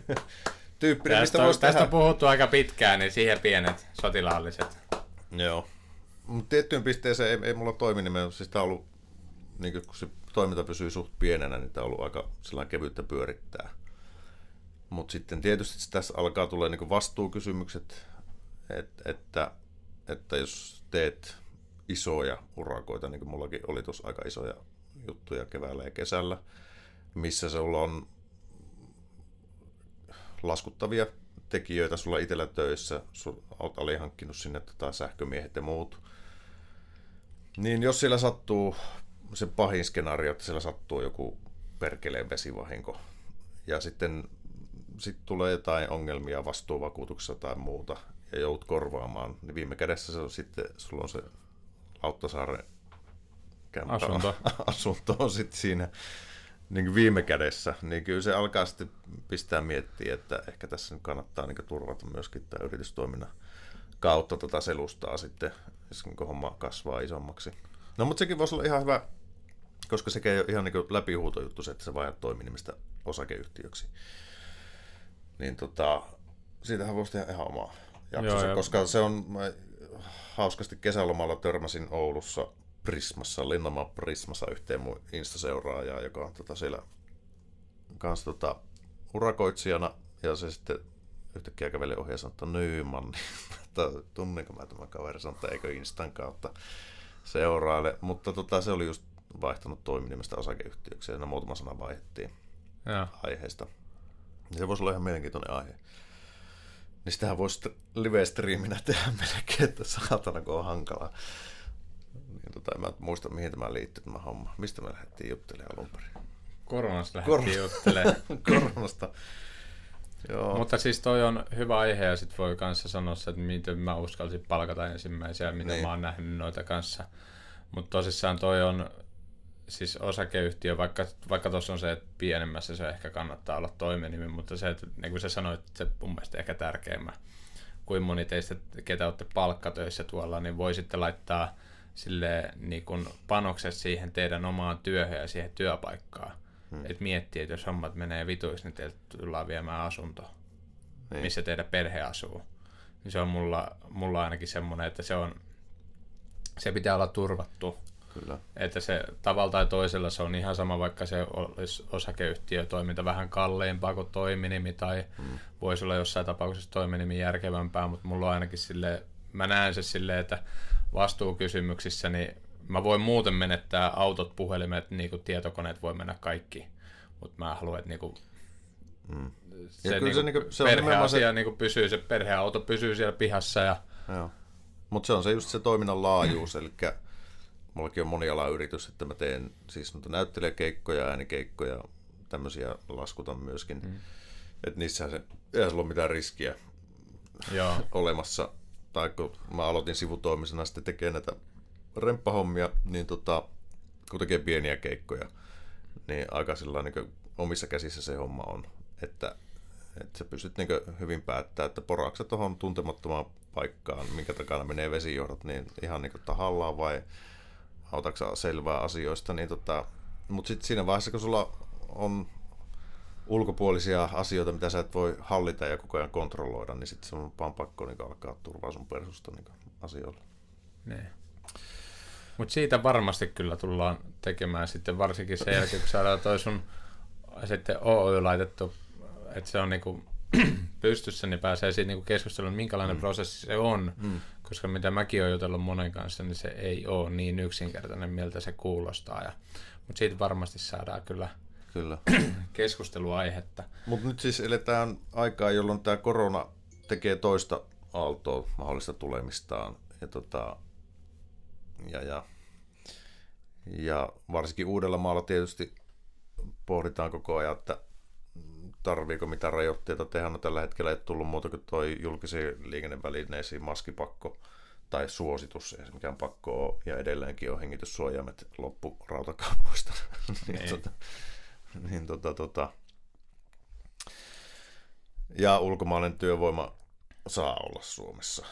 Tyyppinen, tästä, mistä tästä tehdä... on puhuttu aika pitkään, niin siihen pienet sotilaalliset. Joo. Mutta tiettyyn pisteeseen ei, ei mulla toiminimeä, siis tämä on ollut, niin kun se toiminta pysyy suht pienenä, niin tämä on ollut aika sellainen kevyttä pyörittää. Mutta sitten tietysti tässä alkaa tulla niin vastuukysymykset, et, että, että jos teet isoja urakoita, niin kuin mullakin oli tuossa aika isoja juttuja keväällä ja kesällä, missä se on laskuttavia tekijöitä sulla itsellä töissä, olet alihankkinut sinne tota sähkömiehet ja muut. Niin jos siellä sattuu se pahin skenaario, että siellä sattuu joku perkeleen vesivahinko, ja sitten sit tulee jotain ongelmia vastuuvakuutuksessa tai muuta, ja joudut korvaamaan, niin viime kädessä se on sitten, sulla on se Lauttasaaren asunto. asunto on sitten siinä niin viime kädessä, niin kyllä se alkaa sitten pistää miettiä, että ehkä tässä nyt kannattaa niin turvata myöskin tämä yritystoiminnan kautta tota selustaa sitten, jos niin homma kasvaa isommaksi. No mutta sekin voisi olla ihan hyvä, koska sekin ei ole ihan niin läpihuutojuttu se, että se vaihdat toiminimistä osakeyhtiöksi. Niin tota, siitähän voisi tehdä ihan omaa jaksossa, Joo, koska se on, mä hauskasti kesälomalla törmäsin Oulussa Prismassa, Linnanmaan Prismassa yhteen mun Insta-seuraajaa, joka on tota siellä kanssa tota, urakoitsijana, ja se sitten yhtäkkiä käveli ohi ja sanoi, että Nyman, tunnenko mä tämän kaverin, sanoi, että eikö Instan kautta seuraile, mutta tota, se oli just vaihtanut toiminimestä osakeyhtiöksi, ja muutama sana vaihdettiin ja. aiheesta. Ja se voisi olla ihan mielenkiintoinen aihe. Niin sitähän voisi live-striiminä tehdä melkein, että saatana kun on hankalaa. Tota, en mä muista, mihin tämä liittyy tämä homma. Mistä me lähdettiin juttelemaan alun perin? Koronasta lähdettiin Kor- juttelemaan. Koronasta. Joo. Mutta siis toi on hyvä aihe ja sit voi kanssa sanoa että miten mä uskalsin palkata ensimmäisiä, mitä niin. mä oon nähnyt noita kanssa. Mutta tosissaan toi on siis osakeyhtiö, vaikka, vaikka tuossa on se, että pienemmässä se ehkä kannattaa olla toiminimi, mutta se, että niin kuin sä sanoit, se mun mielestä ehkä tärkeimmä. Kuin moni teistä, ketä olette palkkatöissä tuolla, niin voisitte laittaa sille niin kuin panokset siihen teidän omaan työhön ja siihen työpaikkaan. Hmm. Että miettii, että jos hommat menee vituiksi, niin teiltä tullaan viemään asunto, niin. missä teidän perhe asuu. Niin se on mulla, mulla ainakin semmoinen, että se on, se pitää olla turvattu Kyllä. Että se tavalla tai toisella se on ihan sama, vaikka se olisi osakeyhtiötoiminta vähän kalleimpaa kuin toiminimi tai hmm. voisi olla jossain tapauksessa toiminimi järkevämpää, mutta mulla on ainakin sille, mä näen se silleen, että vastuukysymyksissä niin mä voin muuten menettää autot, puhelimet, niin kuin tietokoneet voi mennä kaikki, mutta mä haluan, että niin kuin hmm. se, ja niin se, niin kuin, se perheasia se... niin kuin pysyy, se perheauto pysyy siellä pihassa ja Joo. Mutta se on se just se toiminnan laajuus, eli mullakin on monialayritys, että mä teen siis noita näyttelijäkeikkoja, äänikeikkoja, tämmöisiä laskutan myöskin. Mm. Että niissä se, ei ole mitään riskiä Joo. olemassa. Tai kun mä aloitin sivutoimisena sitten tekemään näitä remppahommia, niin tota, kun tekee pieniä keikkoja, niin aika sillä niin omissa käsissä se homma on. Että, että sä pystyt niin hyvin päättämään, että poraakset tuohon tuntemattomaan paikkaan, minkä takana menee vesijohdot, niin ihan niin tahallaan vai otatko selvää asioista, niin tota, mutta sitten siinä vaiheessa, kun sulla on ulkopuolisia asioita, mitä sä et voi hallita ja koko ajan kontrolloida, niin sitten se on vaan pakko niin alkaa turvaa sun persusta niin asioilla. Niin. Mutta siitä varmasti kyllä tullaan tekemään sitten varsinkin sen jälkeen, kun saadaan toi sun sitten OY laitettu, että se on niinku pystyssä, niin pääsee siitä niinku keskusteluun, minkälainen mm. prosessi se on, mm koska mitä mäkin olen jutellut monen kanssa, niin se ei ole niin yksinkertainen, miltä se kuulostaa. Ja, mutta siitä varmasti saadaan kyllä, kyllä. keskusteluaihetta. Mutta nyt siis eletään aikaa, jolloin tämä korona tekee toista aaltoa mahdollista tulemistaan. Ja, tota, ja, ja, ja varsinkin Uudellamaalla tietysti pohditaan koko ajan, että tarviiko mitä rajoitteita tehdä. No tällä hetkellä ei tullut muuta kuin tuo julkisiin liikennevälineisiin maskipakko tai suositus, ei se mikään pakko ole, ja edelleenkin on hengityssuojaimet loppu rautakaupoista. niin, tota, niin tota, tota. Ja ulkomaalainen työvoima saa olla Suomessa.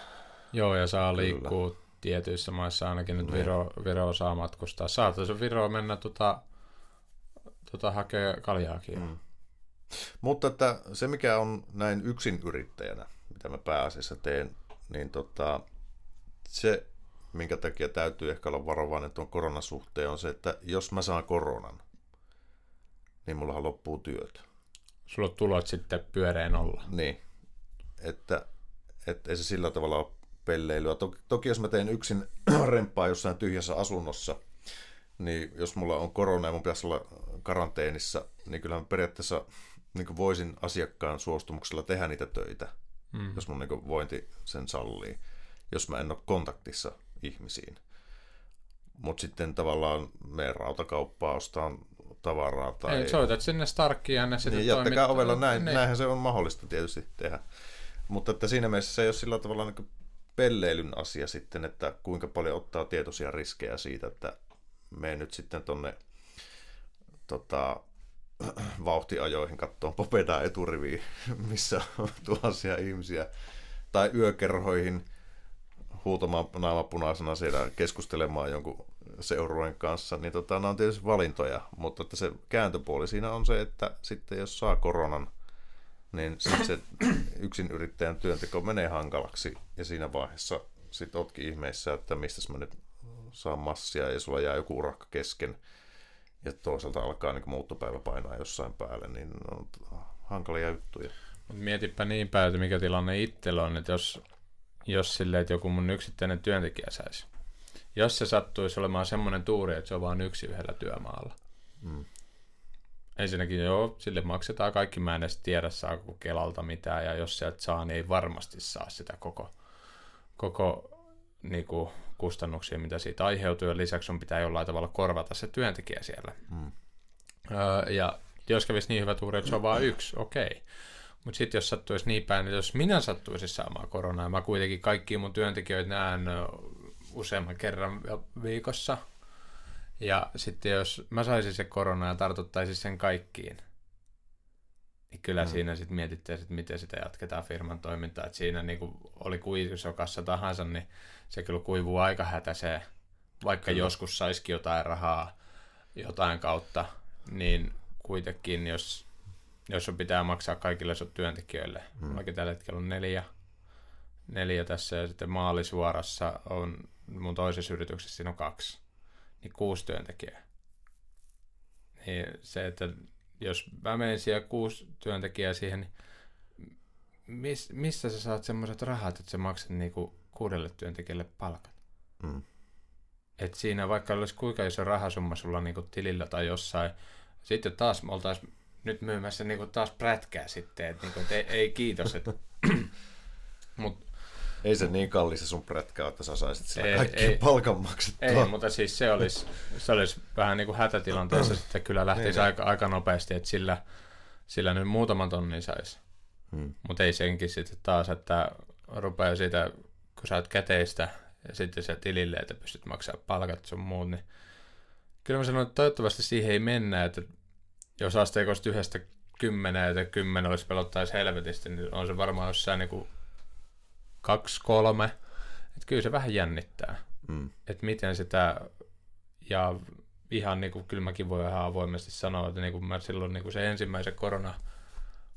Joo, ja saa liikkua tietyissä maissa, ainakin nyt Viro, Viro saa matkustaa. Saataisiin Viro mennä tota, tota hakea kaljaakin. Mm. Mutta että se, mikä on näin yksin yrittäjänä, mitä mä pääasiassa teen, niin tota, se, minkä takia täytyy ehkä olla varovainen tuon koronasuhteen, on se, että jos mä saan koronan, niin mullahan loppuu työt. Sulla on tulot sitten pyöreän olla. Niin, että, että ei se sillä tavalla ole pelleilyä. Toki, toki jos mä teen yksin remppaa jossain tyhjässä asunnossa, niin jos mulla on korona ja mun pitäisi olla karanteenissa, niin kyllähän periaatteessa niin voisin asiakkaan suostumuksella tehdä niitä töitä, mm. jos mun niin vointi sen sallii, jos mä en ole kontaktissa ihmisiin. Mutta sitten tavallaan me rautakauppaa ostaa tavaraa. Tai... Ei, soitat sinne Starkkiin ja ne sitten niin, jättäkää ovella, näin, niin. näinhän se on mahdollista tietysti tehdä. Mutta että siinä mielessä se ei ole sillä tavalla niin pelleilyn asia sitten, että kuinka paljon ottaa tietoisia riskejä siitä, että me nyt sitten tonne tota, vauhtiajoihin katsoa Popedaa eturiviin, missä on tuhansia ihmisiä, tai yökerhoihin huutamaan naamapunaisena siellä keskustelemaan jonkun seurueen kanssa, niin tota, nämä on tietysti valintoja, mutta että se kääntöpuoli siinä on se, että sitten jos saa koronan, niin sitten se yksin yrittäjän työnteko menee hankalaksi ja siinä vaiheessa sitten ootkin ihmeissä, että mistä mä nyt saan massia ja sulla jää joku urakka kesken ja toisaalta alkaa niin muuttopäivä painaa jossain päälle, niin on hankalia juttuja. Mietipä niin päin, että mikä tilanne itsellä on, että jos, jos silleen, että joku mun yksittäinen työntekijä saisi, jos se sattuisi olemaan semmoinen tuuri, että se on vain yksi yhdellä työmaalla. Mm. Ensinnäkin joo, sille maksetaan kaikki, mä en edes tiedä saako Kelalta mitään, ja jos sieltä saa, niin ei varmasti saa sitä koko, koko niin kuin, kustannuksia, mitä siitä aiheutuu, ja lisäksi on pitää jollain tavalla korvata se työntekijä siellä. Mm. Öö, ja jos kävisi niin hyvä tuuri, että se on vain yksi, okei. Okay. Mutta sitten jos sattuisi niin päin, että jos minä sattuisin saamaan koronaa, mä kuitenkin kaikki mun työntekijöitä näen useamman kerran viikossa, ja sitten jos mä saisin se korona ja tartuttaisin sen kaikkiin, niin kyllä mm. siinä sitten mietittäisiin, että miten sitä jatketaan firman toimintaa. Että siinä niin kuin oli kuivisokassa tahansa, niin se kyllä kuivuu aika hätäiseen. Vaikka kyllä. joskus saisikin jotain rahaa jotain kautta, niin kuitenkin, jos, jos on pitää maksaa kaikille sun työntekijöille. Mm. Mullakin tällä hetkellä on neljä, neljä tässä ja sitten maalisuorassa on mun toisessa yrityksessä siinä on kaksi. Niin kuusi työntekijää. Niin se, että jos mä menen siellä kuusi työntekijää siihen, niin mis, missä sä saat semmoiset rahat, että sä maksat niinku kuudelle työntekijälle palkat? Mm. Et siinä vaikka olisi kuinka iso rahasumma sulla niinku tilillä tai jossain, sitten taas me oltaisiin nyt myymässä niinku taas prätkää sitten, että niinku, et ei, ei kiitos, että mut ei se niin kallis sun prätkä että sä saisit sillä kaikki palkan maksettua. Ei, mutta siis se olisi, se olisi vähän niin kuin hätätilanteessa sitten kyllä lähtisi niin, aika, aika nopeasti, että sillä, sillä nyt muutaman tonnin saisi. Hmm. Mutta ei senkin sitten taas, että rupeaa siitä, kun sä oot käteistä ja sitten se tilille, että pystyt maksamaan palkat sun muut, niin kyllä mä sanon, että toivottavasti siihen ei mennä, että jos asteikosta yhdestä kymmeneen, että kymmenen olisi pelottaisi helvetisti, niin on se varmaan jossain niin kuin kaksi, kolme. Että kyllä se vähän jännittää. Mm. Että miten sitä, ja ihan niin kuin, kyllä mäkin voin ihan avoimesti sanoa, että niin kuin mä silloin niin kuin se ensimmäisen korona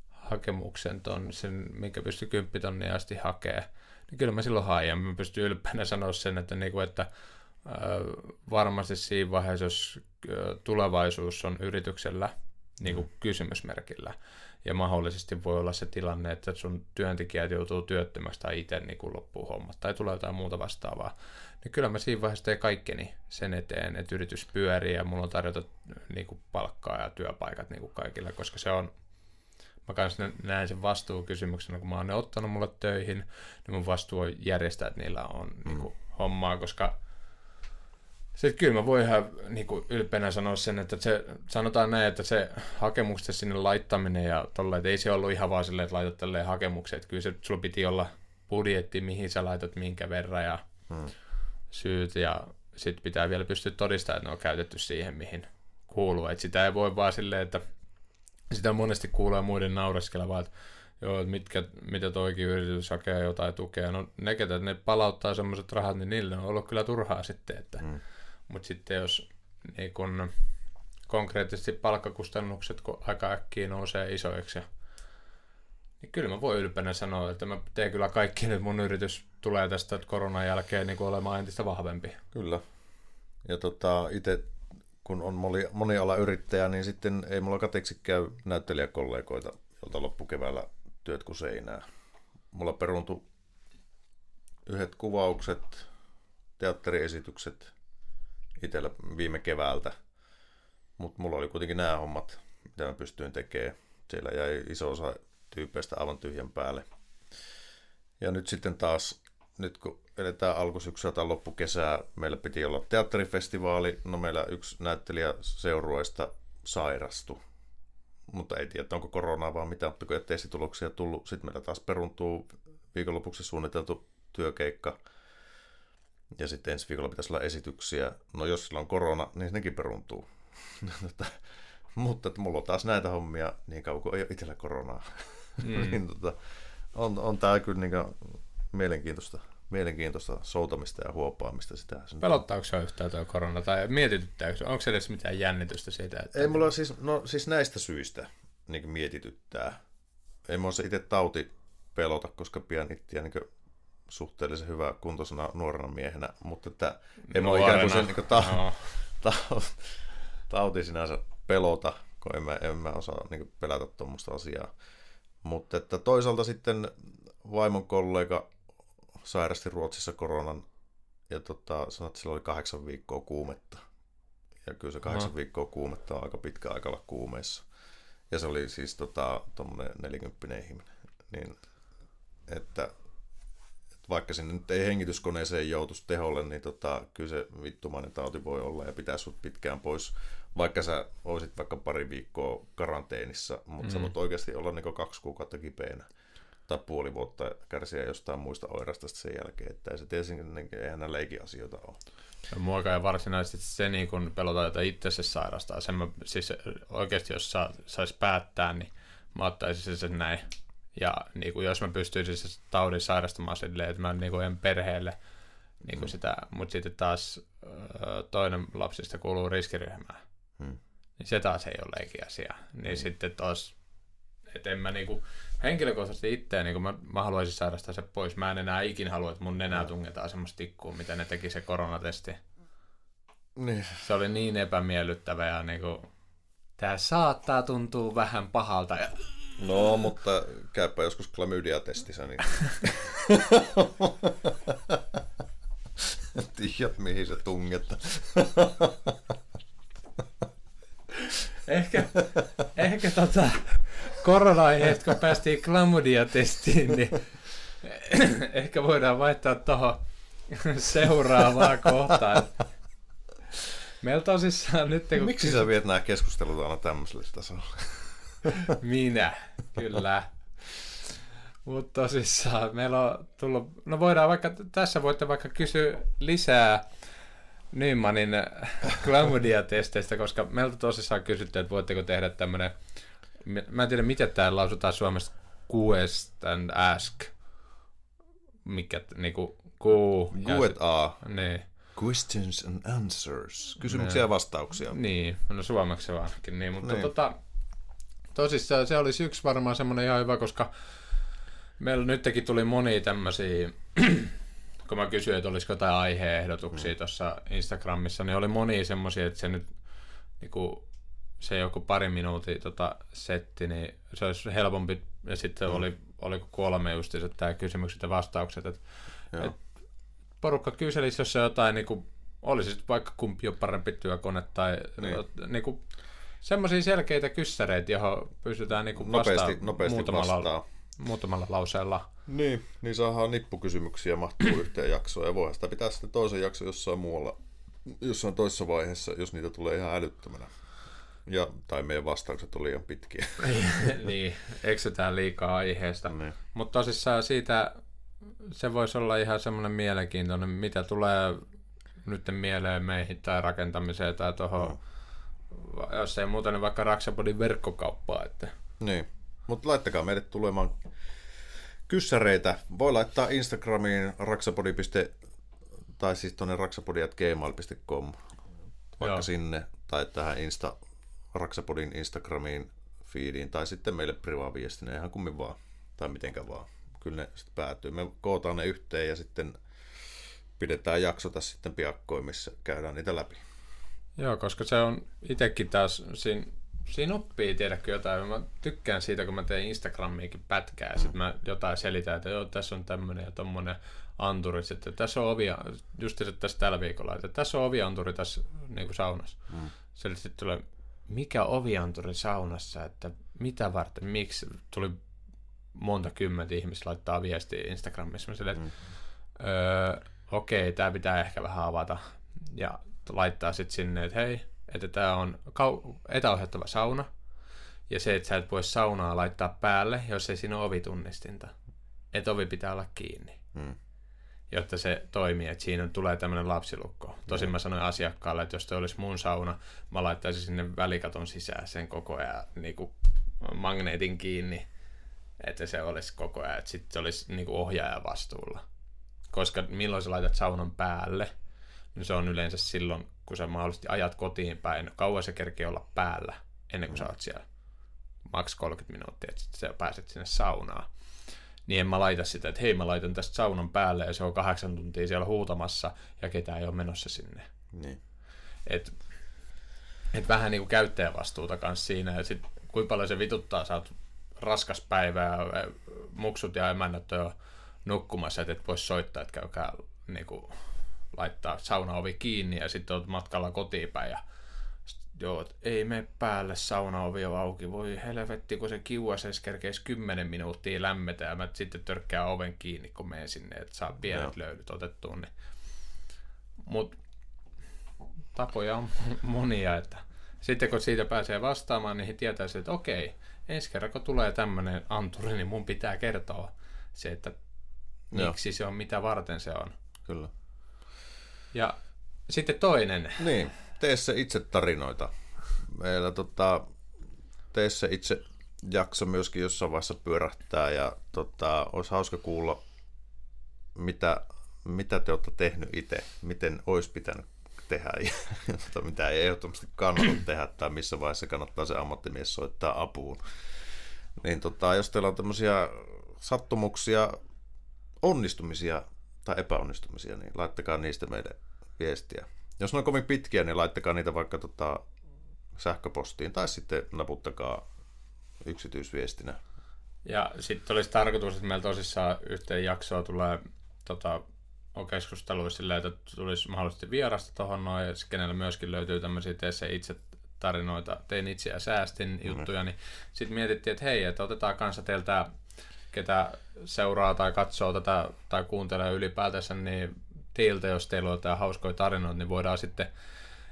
hakemuksen ton, sen, minkä pystyi kymppitonnia asti hakee, niin kyllä mä silloin hain, ja mä pystyn ylpeänä sanoa sen, että, niin kuin, että äh, varmasti siinä vaiheessa, jos äh, tulevaisuus on yrityksellä niin kuin mm. kysymysmerkillä, ja mahdollisesti voi olla se tilanne, että sun työntekijät joutuu työttömäksi tai itse niin loppuu hommat tai tulee jotain muuta vastaavaa. Niin kyllä mä siinä vaiheessa teen kaikkeni sen eteen, että yritys pyörii ja mulla on tarjota niin kuin palkkaa ja työpaikat niin kuin kaikille, koska se on, mä kanssa näen sen vastuukysymyksenä, kun mä oon ne ottanut mulle töihin, niin mun vastuu on järjestää, että niillä on mm. niin kuin, hommaa, koska sitten kyllä mä voin ihan niin kuin ylpeänä sanoa sen, että se, sanotaan näin, että se hakemukset sinne laittaminen ja tolle, että ei se ollut ihan vaan silleen, että laitat tälleen hakemukset. Että kyllä se, sulla piti olla budjetti, mihin sä laitat minkä verran ja hmm. syyt ja sitten pitää vielä pystyä todistamaan, että ne on käytetty siihen, mihin kuuluu. Että sitä ei voi vaan silleen, että sitä monesti kuulee muiden naureskella, vaan että joo, että mitkä, mitä toikin yritys hakee jotain tukea. No ne, ketä ne palauttaa semmoiset rahat, niin niille on ollut kyllä turhaa sitten. Että, mm. Mutta sitten jos niin kun, konkreettisesti palkkakustannukset kun aika äkkiä nousee isoiksi, niin kyllä mä voin ylpeänä sanoa, että mä teen kyllä kaikki, että mun yritys tulee tästä koronan jälkeen niin olemaan entistä vahvempi. Kyllä. Ja tota, itse kun on moni, moniala yrittäjä, niin sitten ei mulla kateeksi käy näyttelijäkollegoita, jolta loppukeväällä työt kuin seinää. Mulla peruntui yhdet kuvaukset, teatteriesitykset itsellä viime keväältä, mutta mulla oli kuitenkin nämä hommat, mitä mä pystyin tekemään. Siellä jäi iso osa tyypeistä aivan tyhjän päälle. Ja nyt sitten taas, nyt kun eletään alkusyksyä tai loppukesää, meillä piti olla teatterifestivaali, no meillä yksi näyttelijä seurueista sairastui mutta ei tiedä, onko koronaa vaan mitä, mutta kun ei testituloksia tullut, sitten meillä taas peruntuu viikonlopuksi suunniteltu työkeikka, ja sitten ensi viikolla pitäisi olla esityksiä. No jos sillä on korona, niin nekin peruntuu. mutta että mulla on taas näitä hommia niin kauan kuin ei ole itsellä koronaa. Mm. niin, tota, on, on tämä kyllä niin mielenkiintoista mielenkiintoista soutamista ja huopaamista. Sitä. Pelottaako se yhtään tuo korona, tai mietityttääkö Onko se edes mitään jännitystä siitä? Että... Ei mulla siis, no siis näistä syistä niin mietityttää. Ei mulla se itse tauti pelota, koska pian itseä niin suhteellisen hyvä kuntoisena nuorena miehenä, mutta että ei mulla ikään kuin se niin ta, no. ta, tauti sinänsä pelota, kun en mä, en mä osaa niin pelätä tuommoista asiaa. Mutta että toisaalta sitten vaimon kollega sairasti Ruotsissa koronan ja tota, sanoi, että sillä oli kahdeksan viikkoa kuumetta. Ja kyllä se kahdeksan no. viikkoa kuumetta on aika pitkä aika olla kuumeissa. Ja se oli siis tota, tuommoinen nelikymppinen ihminen. Niin, että vaikka sinne nyt ei hengityskoneeseen joutuisi teholle, niin tota, kyllä se vittumainen tauti voi olla ja pitää sut pitkään pois. Vaikka sä olisit vaikka pari viikkoa karanteenissa, mutta mm. sä voit oikeasti olla niin kaksi kuukautta kipeänä tai puoli vuotta kärsiä jostain muista oirasta sen jälkeen, että ei se tietysti, niin eihän nämä leikin asioita ole. Mua ei varsinaisesti se niin kun pelotaan, että itse se sairastaa. Sen mä, siis oikeasti jos sa, saisi päättää, niin mä ottaisin sen näin. Ja niin kuin jos mä pystyisin se taudin sairastamaan silleen, että mä niin kuin en perheelle niin kuin mm. sitä, mutta sitten taas toinen lapsista kuuluu riskiryhmään. Hmm. Niin se taas ei ole leikin asia. Niin hmm. sitten taas, että en mä niinku, henkilökohtaisesti itseä, niin mä, mä haluaisin sairastaa se pois. Mä en enää ikin halua, että mun nenää tungetaan semmoista tikkua, mitä ne teki se koronatesti. Niin. Se oli niin epämiellyttävä ja niin kuin, tää saattaa tuntua vähän pahalta. Ja... No, mutta käypä joskus klamydia-testissä, niin tiedät mihin se tungetta. ehkä, ehkä tota, korona-aiheesta, kun päästiin klamydia-testiin, niin ehkä voidaan vaihtaa tuohon seuraavaan kohtaan. Meillä tosissaan nyt... Kun Miksi sä viet nämä keskustelut aina tämmöiselle tasolle? Minä, kyllä. Mutta tosissaan meillä on tullut... No voidaan vaikka... Tässä voitte vaikka kysyä lisää Nymanin klamydia-testeistä, koska meiltä tosissaan kysytty, että voitteko tehdä tämmöinen Mä en tiedä, miten tää lausutaan suomessa. Quest and ask. Mikä, niinku, Q. Q A. Niin. Questions and answers. Kysymyksiä ja vastauksia. Niin, no suomeksi ainakin. Niin, mutta niin. tota, tosissaan se olisi yksi varmaan semmoinen ihan hyvä, koska meillä nytkin tuli moni tämmöisiä, kun mä kysyin, että olisiko jotain aiheehdotuksia mm. tuossa Instagramissa, niin oli moni semmoisia, että se nyt niinku, se joku pari minuutin tota, setti, niin se olisi helpompi. Ja sitten mm. oli, oliko kolme justiinsa tämä kysymykset ja vastaukset. Et, et porukka kyselisi, jos se jotain, niin kuin, olisi vaikka kumpi on parempi työkone tai niin. niin kuin, semmoisia selkeitä kyssäreitä, johon pystytään niin kuin nopeasti, nopeasti muutamalla, vastaa. muutamalla lauseella. Niin, niin saadaan nippukysymyksiä mahtuu yhteen jaksoon ja voihan sitä pitää sitten toisen jakson jossain muualla, jossain toisessa vaiheessa, jos niitä tulee ihan älyttömänä. Ja, tai meidän vastaukset oli liian pitkiä. niin, eksytään liikaa aiheesta. Niin. Mutta tosissaan siitä se voisi olla ihan semmoinen mielenkiintoinen, mitä tulee nyt mieleen meihin tai rakentamiseen tai tuohon, no. Jos ei muuta, niin vaikka Raksapodin verkkokauppaa. Että niin. Mutta laittakaa meille tulemaan kyssäreitä. Voi laittaa Instagramiin raksapodi. tai siis tuonne raksapodi.gmail.com vaikka Joo. sinne tai tähän Insta, Raksapodin Instagramiin feediin tai sitten meille privaviestinä ihan kummin vaan tai mitenkä vaan. Kyllä ne sitten päätyy. Me kootaan ne yhteen ja sitten pidetään jaksota sitten piakkoin, missä käydään niitä läpi. Joo, koska se on itsekin taas, siinä, siinä oppii tiedäkö jotain. Mä tykkään siitä, kun mä teen Instagramiinkin pätkää ja sitten mä jotain selitän, että joo, tässä on tämmöinen ja tommonen anturi. Sitten tässä on ovi, just se tässä tällä viikolla, että tässä on ovianturi tässä niin kuin saunassa. Mm. Sitten tulee, mikä ovianturi saunassa, että mitä varten, miksi tuli monta kymmentä ihmistä laittaa viestiä Instagramissa. Mä silleen, että mm. öö, okei, tämä pitää ehkä vähän avata. Ja laittaa sitten sinne, että hei, että tämä on kau- etäohjattava sauna. Ja se, että sä et voi saunaa laittaa päälle, jos ei siinä ole ovitunnistinta. Että ovi pitää olla kiinni. Hmm. Jotta se toimii, että siinä tulee tämmöinen lapsilukko. Tosin mä sanoin asiakkaalle, että jos se olisi mun sauna, mä laittaisin sinne välikaton sisään sen koko ajan niin kuin magneetin kiinni, että se olisi koko ajan, että sitten se olisi niin kuin ohjaajan vastuulla. Koska milloin sä laitat saunan päälle, niin se on yleensä silloin, kun sä mahdollisesti ajat kotiin päin. Kauan se kerkee olla päällä ennen kuin sä oot siellä. Maks 30 minuuttia, että sitten sä pääset sinne saunaan. Niin en mä laita sitä, että hei mä laitan tästä saunan päälle ja se on kahdeksan tuntia siellä huutamassa ja ketään ei ole menossa sinne. Niin. Et, et vähän niinku käyttäjävastuuta kanssa siinä ja sit kuinka paljon se vituttaa, sä oot raskas päivä ja muksut ja emännät on jo nukkumassa, että et voi soittaa, että käykää niinku, laittaa saunaovi kiinni ja sitten oot matkalla kotiin päin ja joo, et ei mene päälle, saunaovi on auki, voi helvetti, kun se kiuas edes kerkeisi 10 minuuttia lämmetä ja mä sitten törkkää oven kiinni, kun menen sinne, että saa pienet Joo. löydyt otettua, niin mut tapoja on monia, että sitten kun siitä pääsee vastaamaan, niin he tietää se, että okei, ensi kerran kun tulee tämmöinen anturi, niin mun pitää kertoa se, että Joo. miksi se on, mitä varten se on. Kyllä. Ja sitten toinen, Niin, tee se itse tarinoita. Meillä tota, tee se itse jakso myöskin jossain vaiheessa pyörähtää ja tota, olisi hauska kuulla, mitä, mitä te olette tehnyt itse, miten olisi pitänyt tehdä ja, mitä ei ehdottomasti kannata tehdä tai missä vaiheessa kannattaa se ammattimies soittaa apuun. Niin tota, jos teillä on tämmöisiä sattumuksia, onnistumisia tai epäonnistumisia, niin laittakaa niistä meille viestiä. Jos ne on kovin pitkiä, niin laittakaa niitä vaikka tota sähköpostiin tai sitten naputtakaa yksityisviestinä. ja sitten olisi tarkoitus, että meillä tosissaan yhteen jaksoa tulee tota, on keskustelua silleen, että tulisi mahdollisesti vierasta tuohon noin, ja kenellä myöskin löytyy tämmöisiä tee se itse tarinoita, tein itse ja säästin juttuja, niin sitten mietittiin, että hei, että otetaan kanssa teiltä, ketä seuraa tai katsoo tätä tai kuuntelee ylipäätänsä, niin teiltä, jos teillä on jotain hauskoja tarinoita, niin voidaan sitten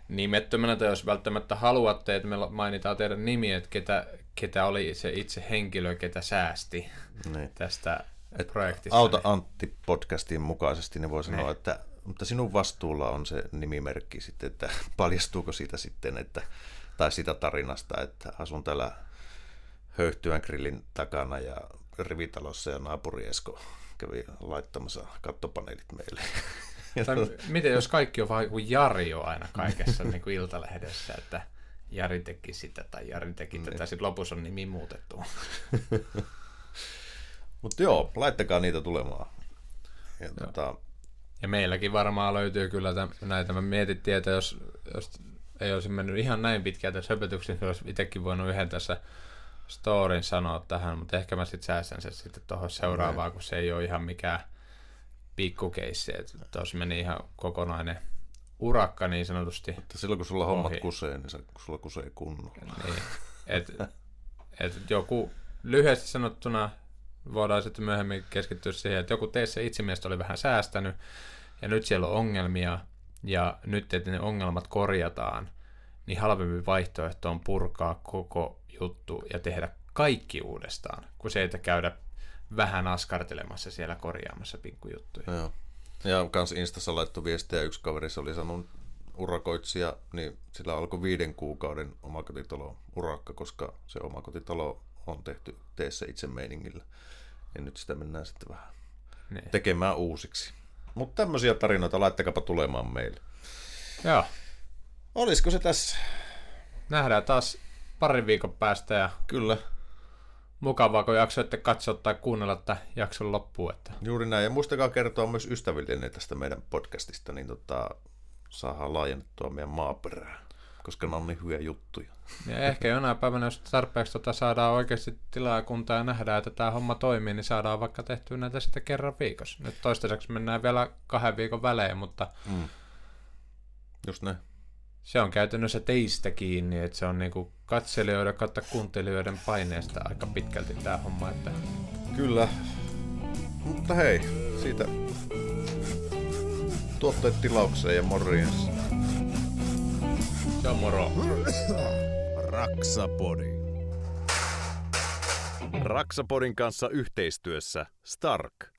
nimettömänä, tai jos välttämättä haluatte, että me mainitaan teidän nimi, että ketä, ketä oli se itse henkilö, ketä säästi Niin. tästä Et projektista. Auta niin- Antti podcastin mukaisesti, niin voi sanoa, Niin. että mutta sinun vastuulla on se nimimerkki sitten, että paljastuuko siitä sitten, että, tai sitä tarinasta, että asun täällä höyhtyvän grillin takana ja rivitalossa ja naapuri Esko kävi laittamassa kattopaneelit meille. Tai miten jos kaikki on vaan kuin Jari on aina kaikessa niin kuin iltalehdessä, että Jari teki sitä tai Jari teki Niin. tätä, sitten lopussa on nimi muutettu. Mutta joo, laittakaa niitä tulemaan. Ja tota, Ja meilläkin varmaan löytyy kyllä täm, näitä. Me mietittiin, että jos, jos ei olisi mennyt ihan näin pitkään tässä höpötyksissä, niin olisi itsekin voinut yhden tässä storin sanoa tähän, mutta ehkä mä sitten säästän sen sitten tuohon seuraavaan, kun se ei ole ihan mikään pikkukeissi. Tuossa meni ihan kokonainen urakka niin sanotusti. että silloin kun sulla hommat Ohi. kusee, niin se, sulla kusee kunnolla. Niin, et, et joku lyhyesti sanottuna voidaan sitten myöhemmin keskittyä siihen, että joku teissä itse mielestä oli vähän säästänyt ja nyt siellä on ongelmia ja nyt, että ne ongelmat korjataan, niin halvempi vaihtoehto on purkaa koko juttu ja tehdä kaikki uudestaan, kuin se, että käydä vähän askartelemassa siellä korjaamassa pikkujuttuja. Joo. Ja kans Instassa laittoi viestiä, yksi kaveri se oli sanonut urakoitsija, niin sillä alkoi viiden kuukauden omakotitalo urakka, koska se omakotitalo on tehty teessä itse meiningillä. Ja nyt sitä mennään sitten vähän Niin. tekemään uusiksi. Mutta tämmöisiä tarinoita laittakaapa tulemaan meille. Joo. Olisiko se tässä? Nähdään taas parin viikon päästä ja Kyllä, mukavaa, kun jaksoitte katsoa tai kuunnella tämän jakson loppuun. Että juuri näin. Ja muistakaa kertoa myös ystävillenne tästä meidän podcastista, niin tota, saadaan laajennettua meidän maaperää, koska ne on niin hyviä juttuja. Ja ehkä jonain päivänä, jos tarpeeksi tota saadaan oikeasti tilaa kuntaa ja nähdään, että tämä homma toimii, niin saadaan vaikka tehtyä näitä sitten kerran viikossa. Nyt toistaiseksi mennään vielä kahden viikon välein, mutta Mm. Just näin. Se on käytännössä teistä kiinni, että se on niinku katselijoiden kautta kuuntelijoiden paineesta aika pitkälti tämä homma, että Kyllä. Mutta hei, siitä tuotteet tilaukseen ja morjens. se on moro. Raksapodi. Raksapodin kanssa yhteistyössä Stark.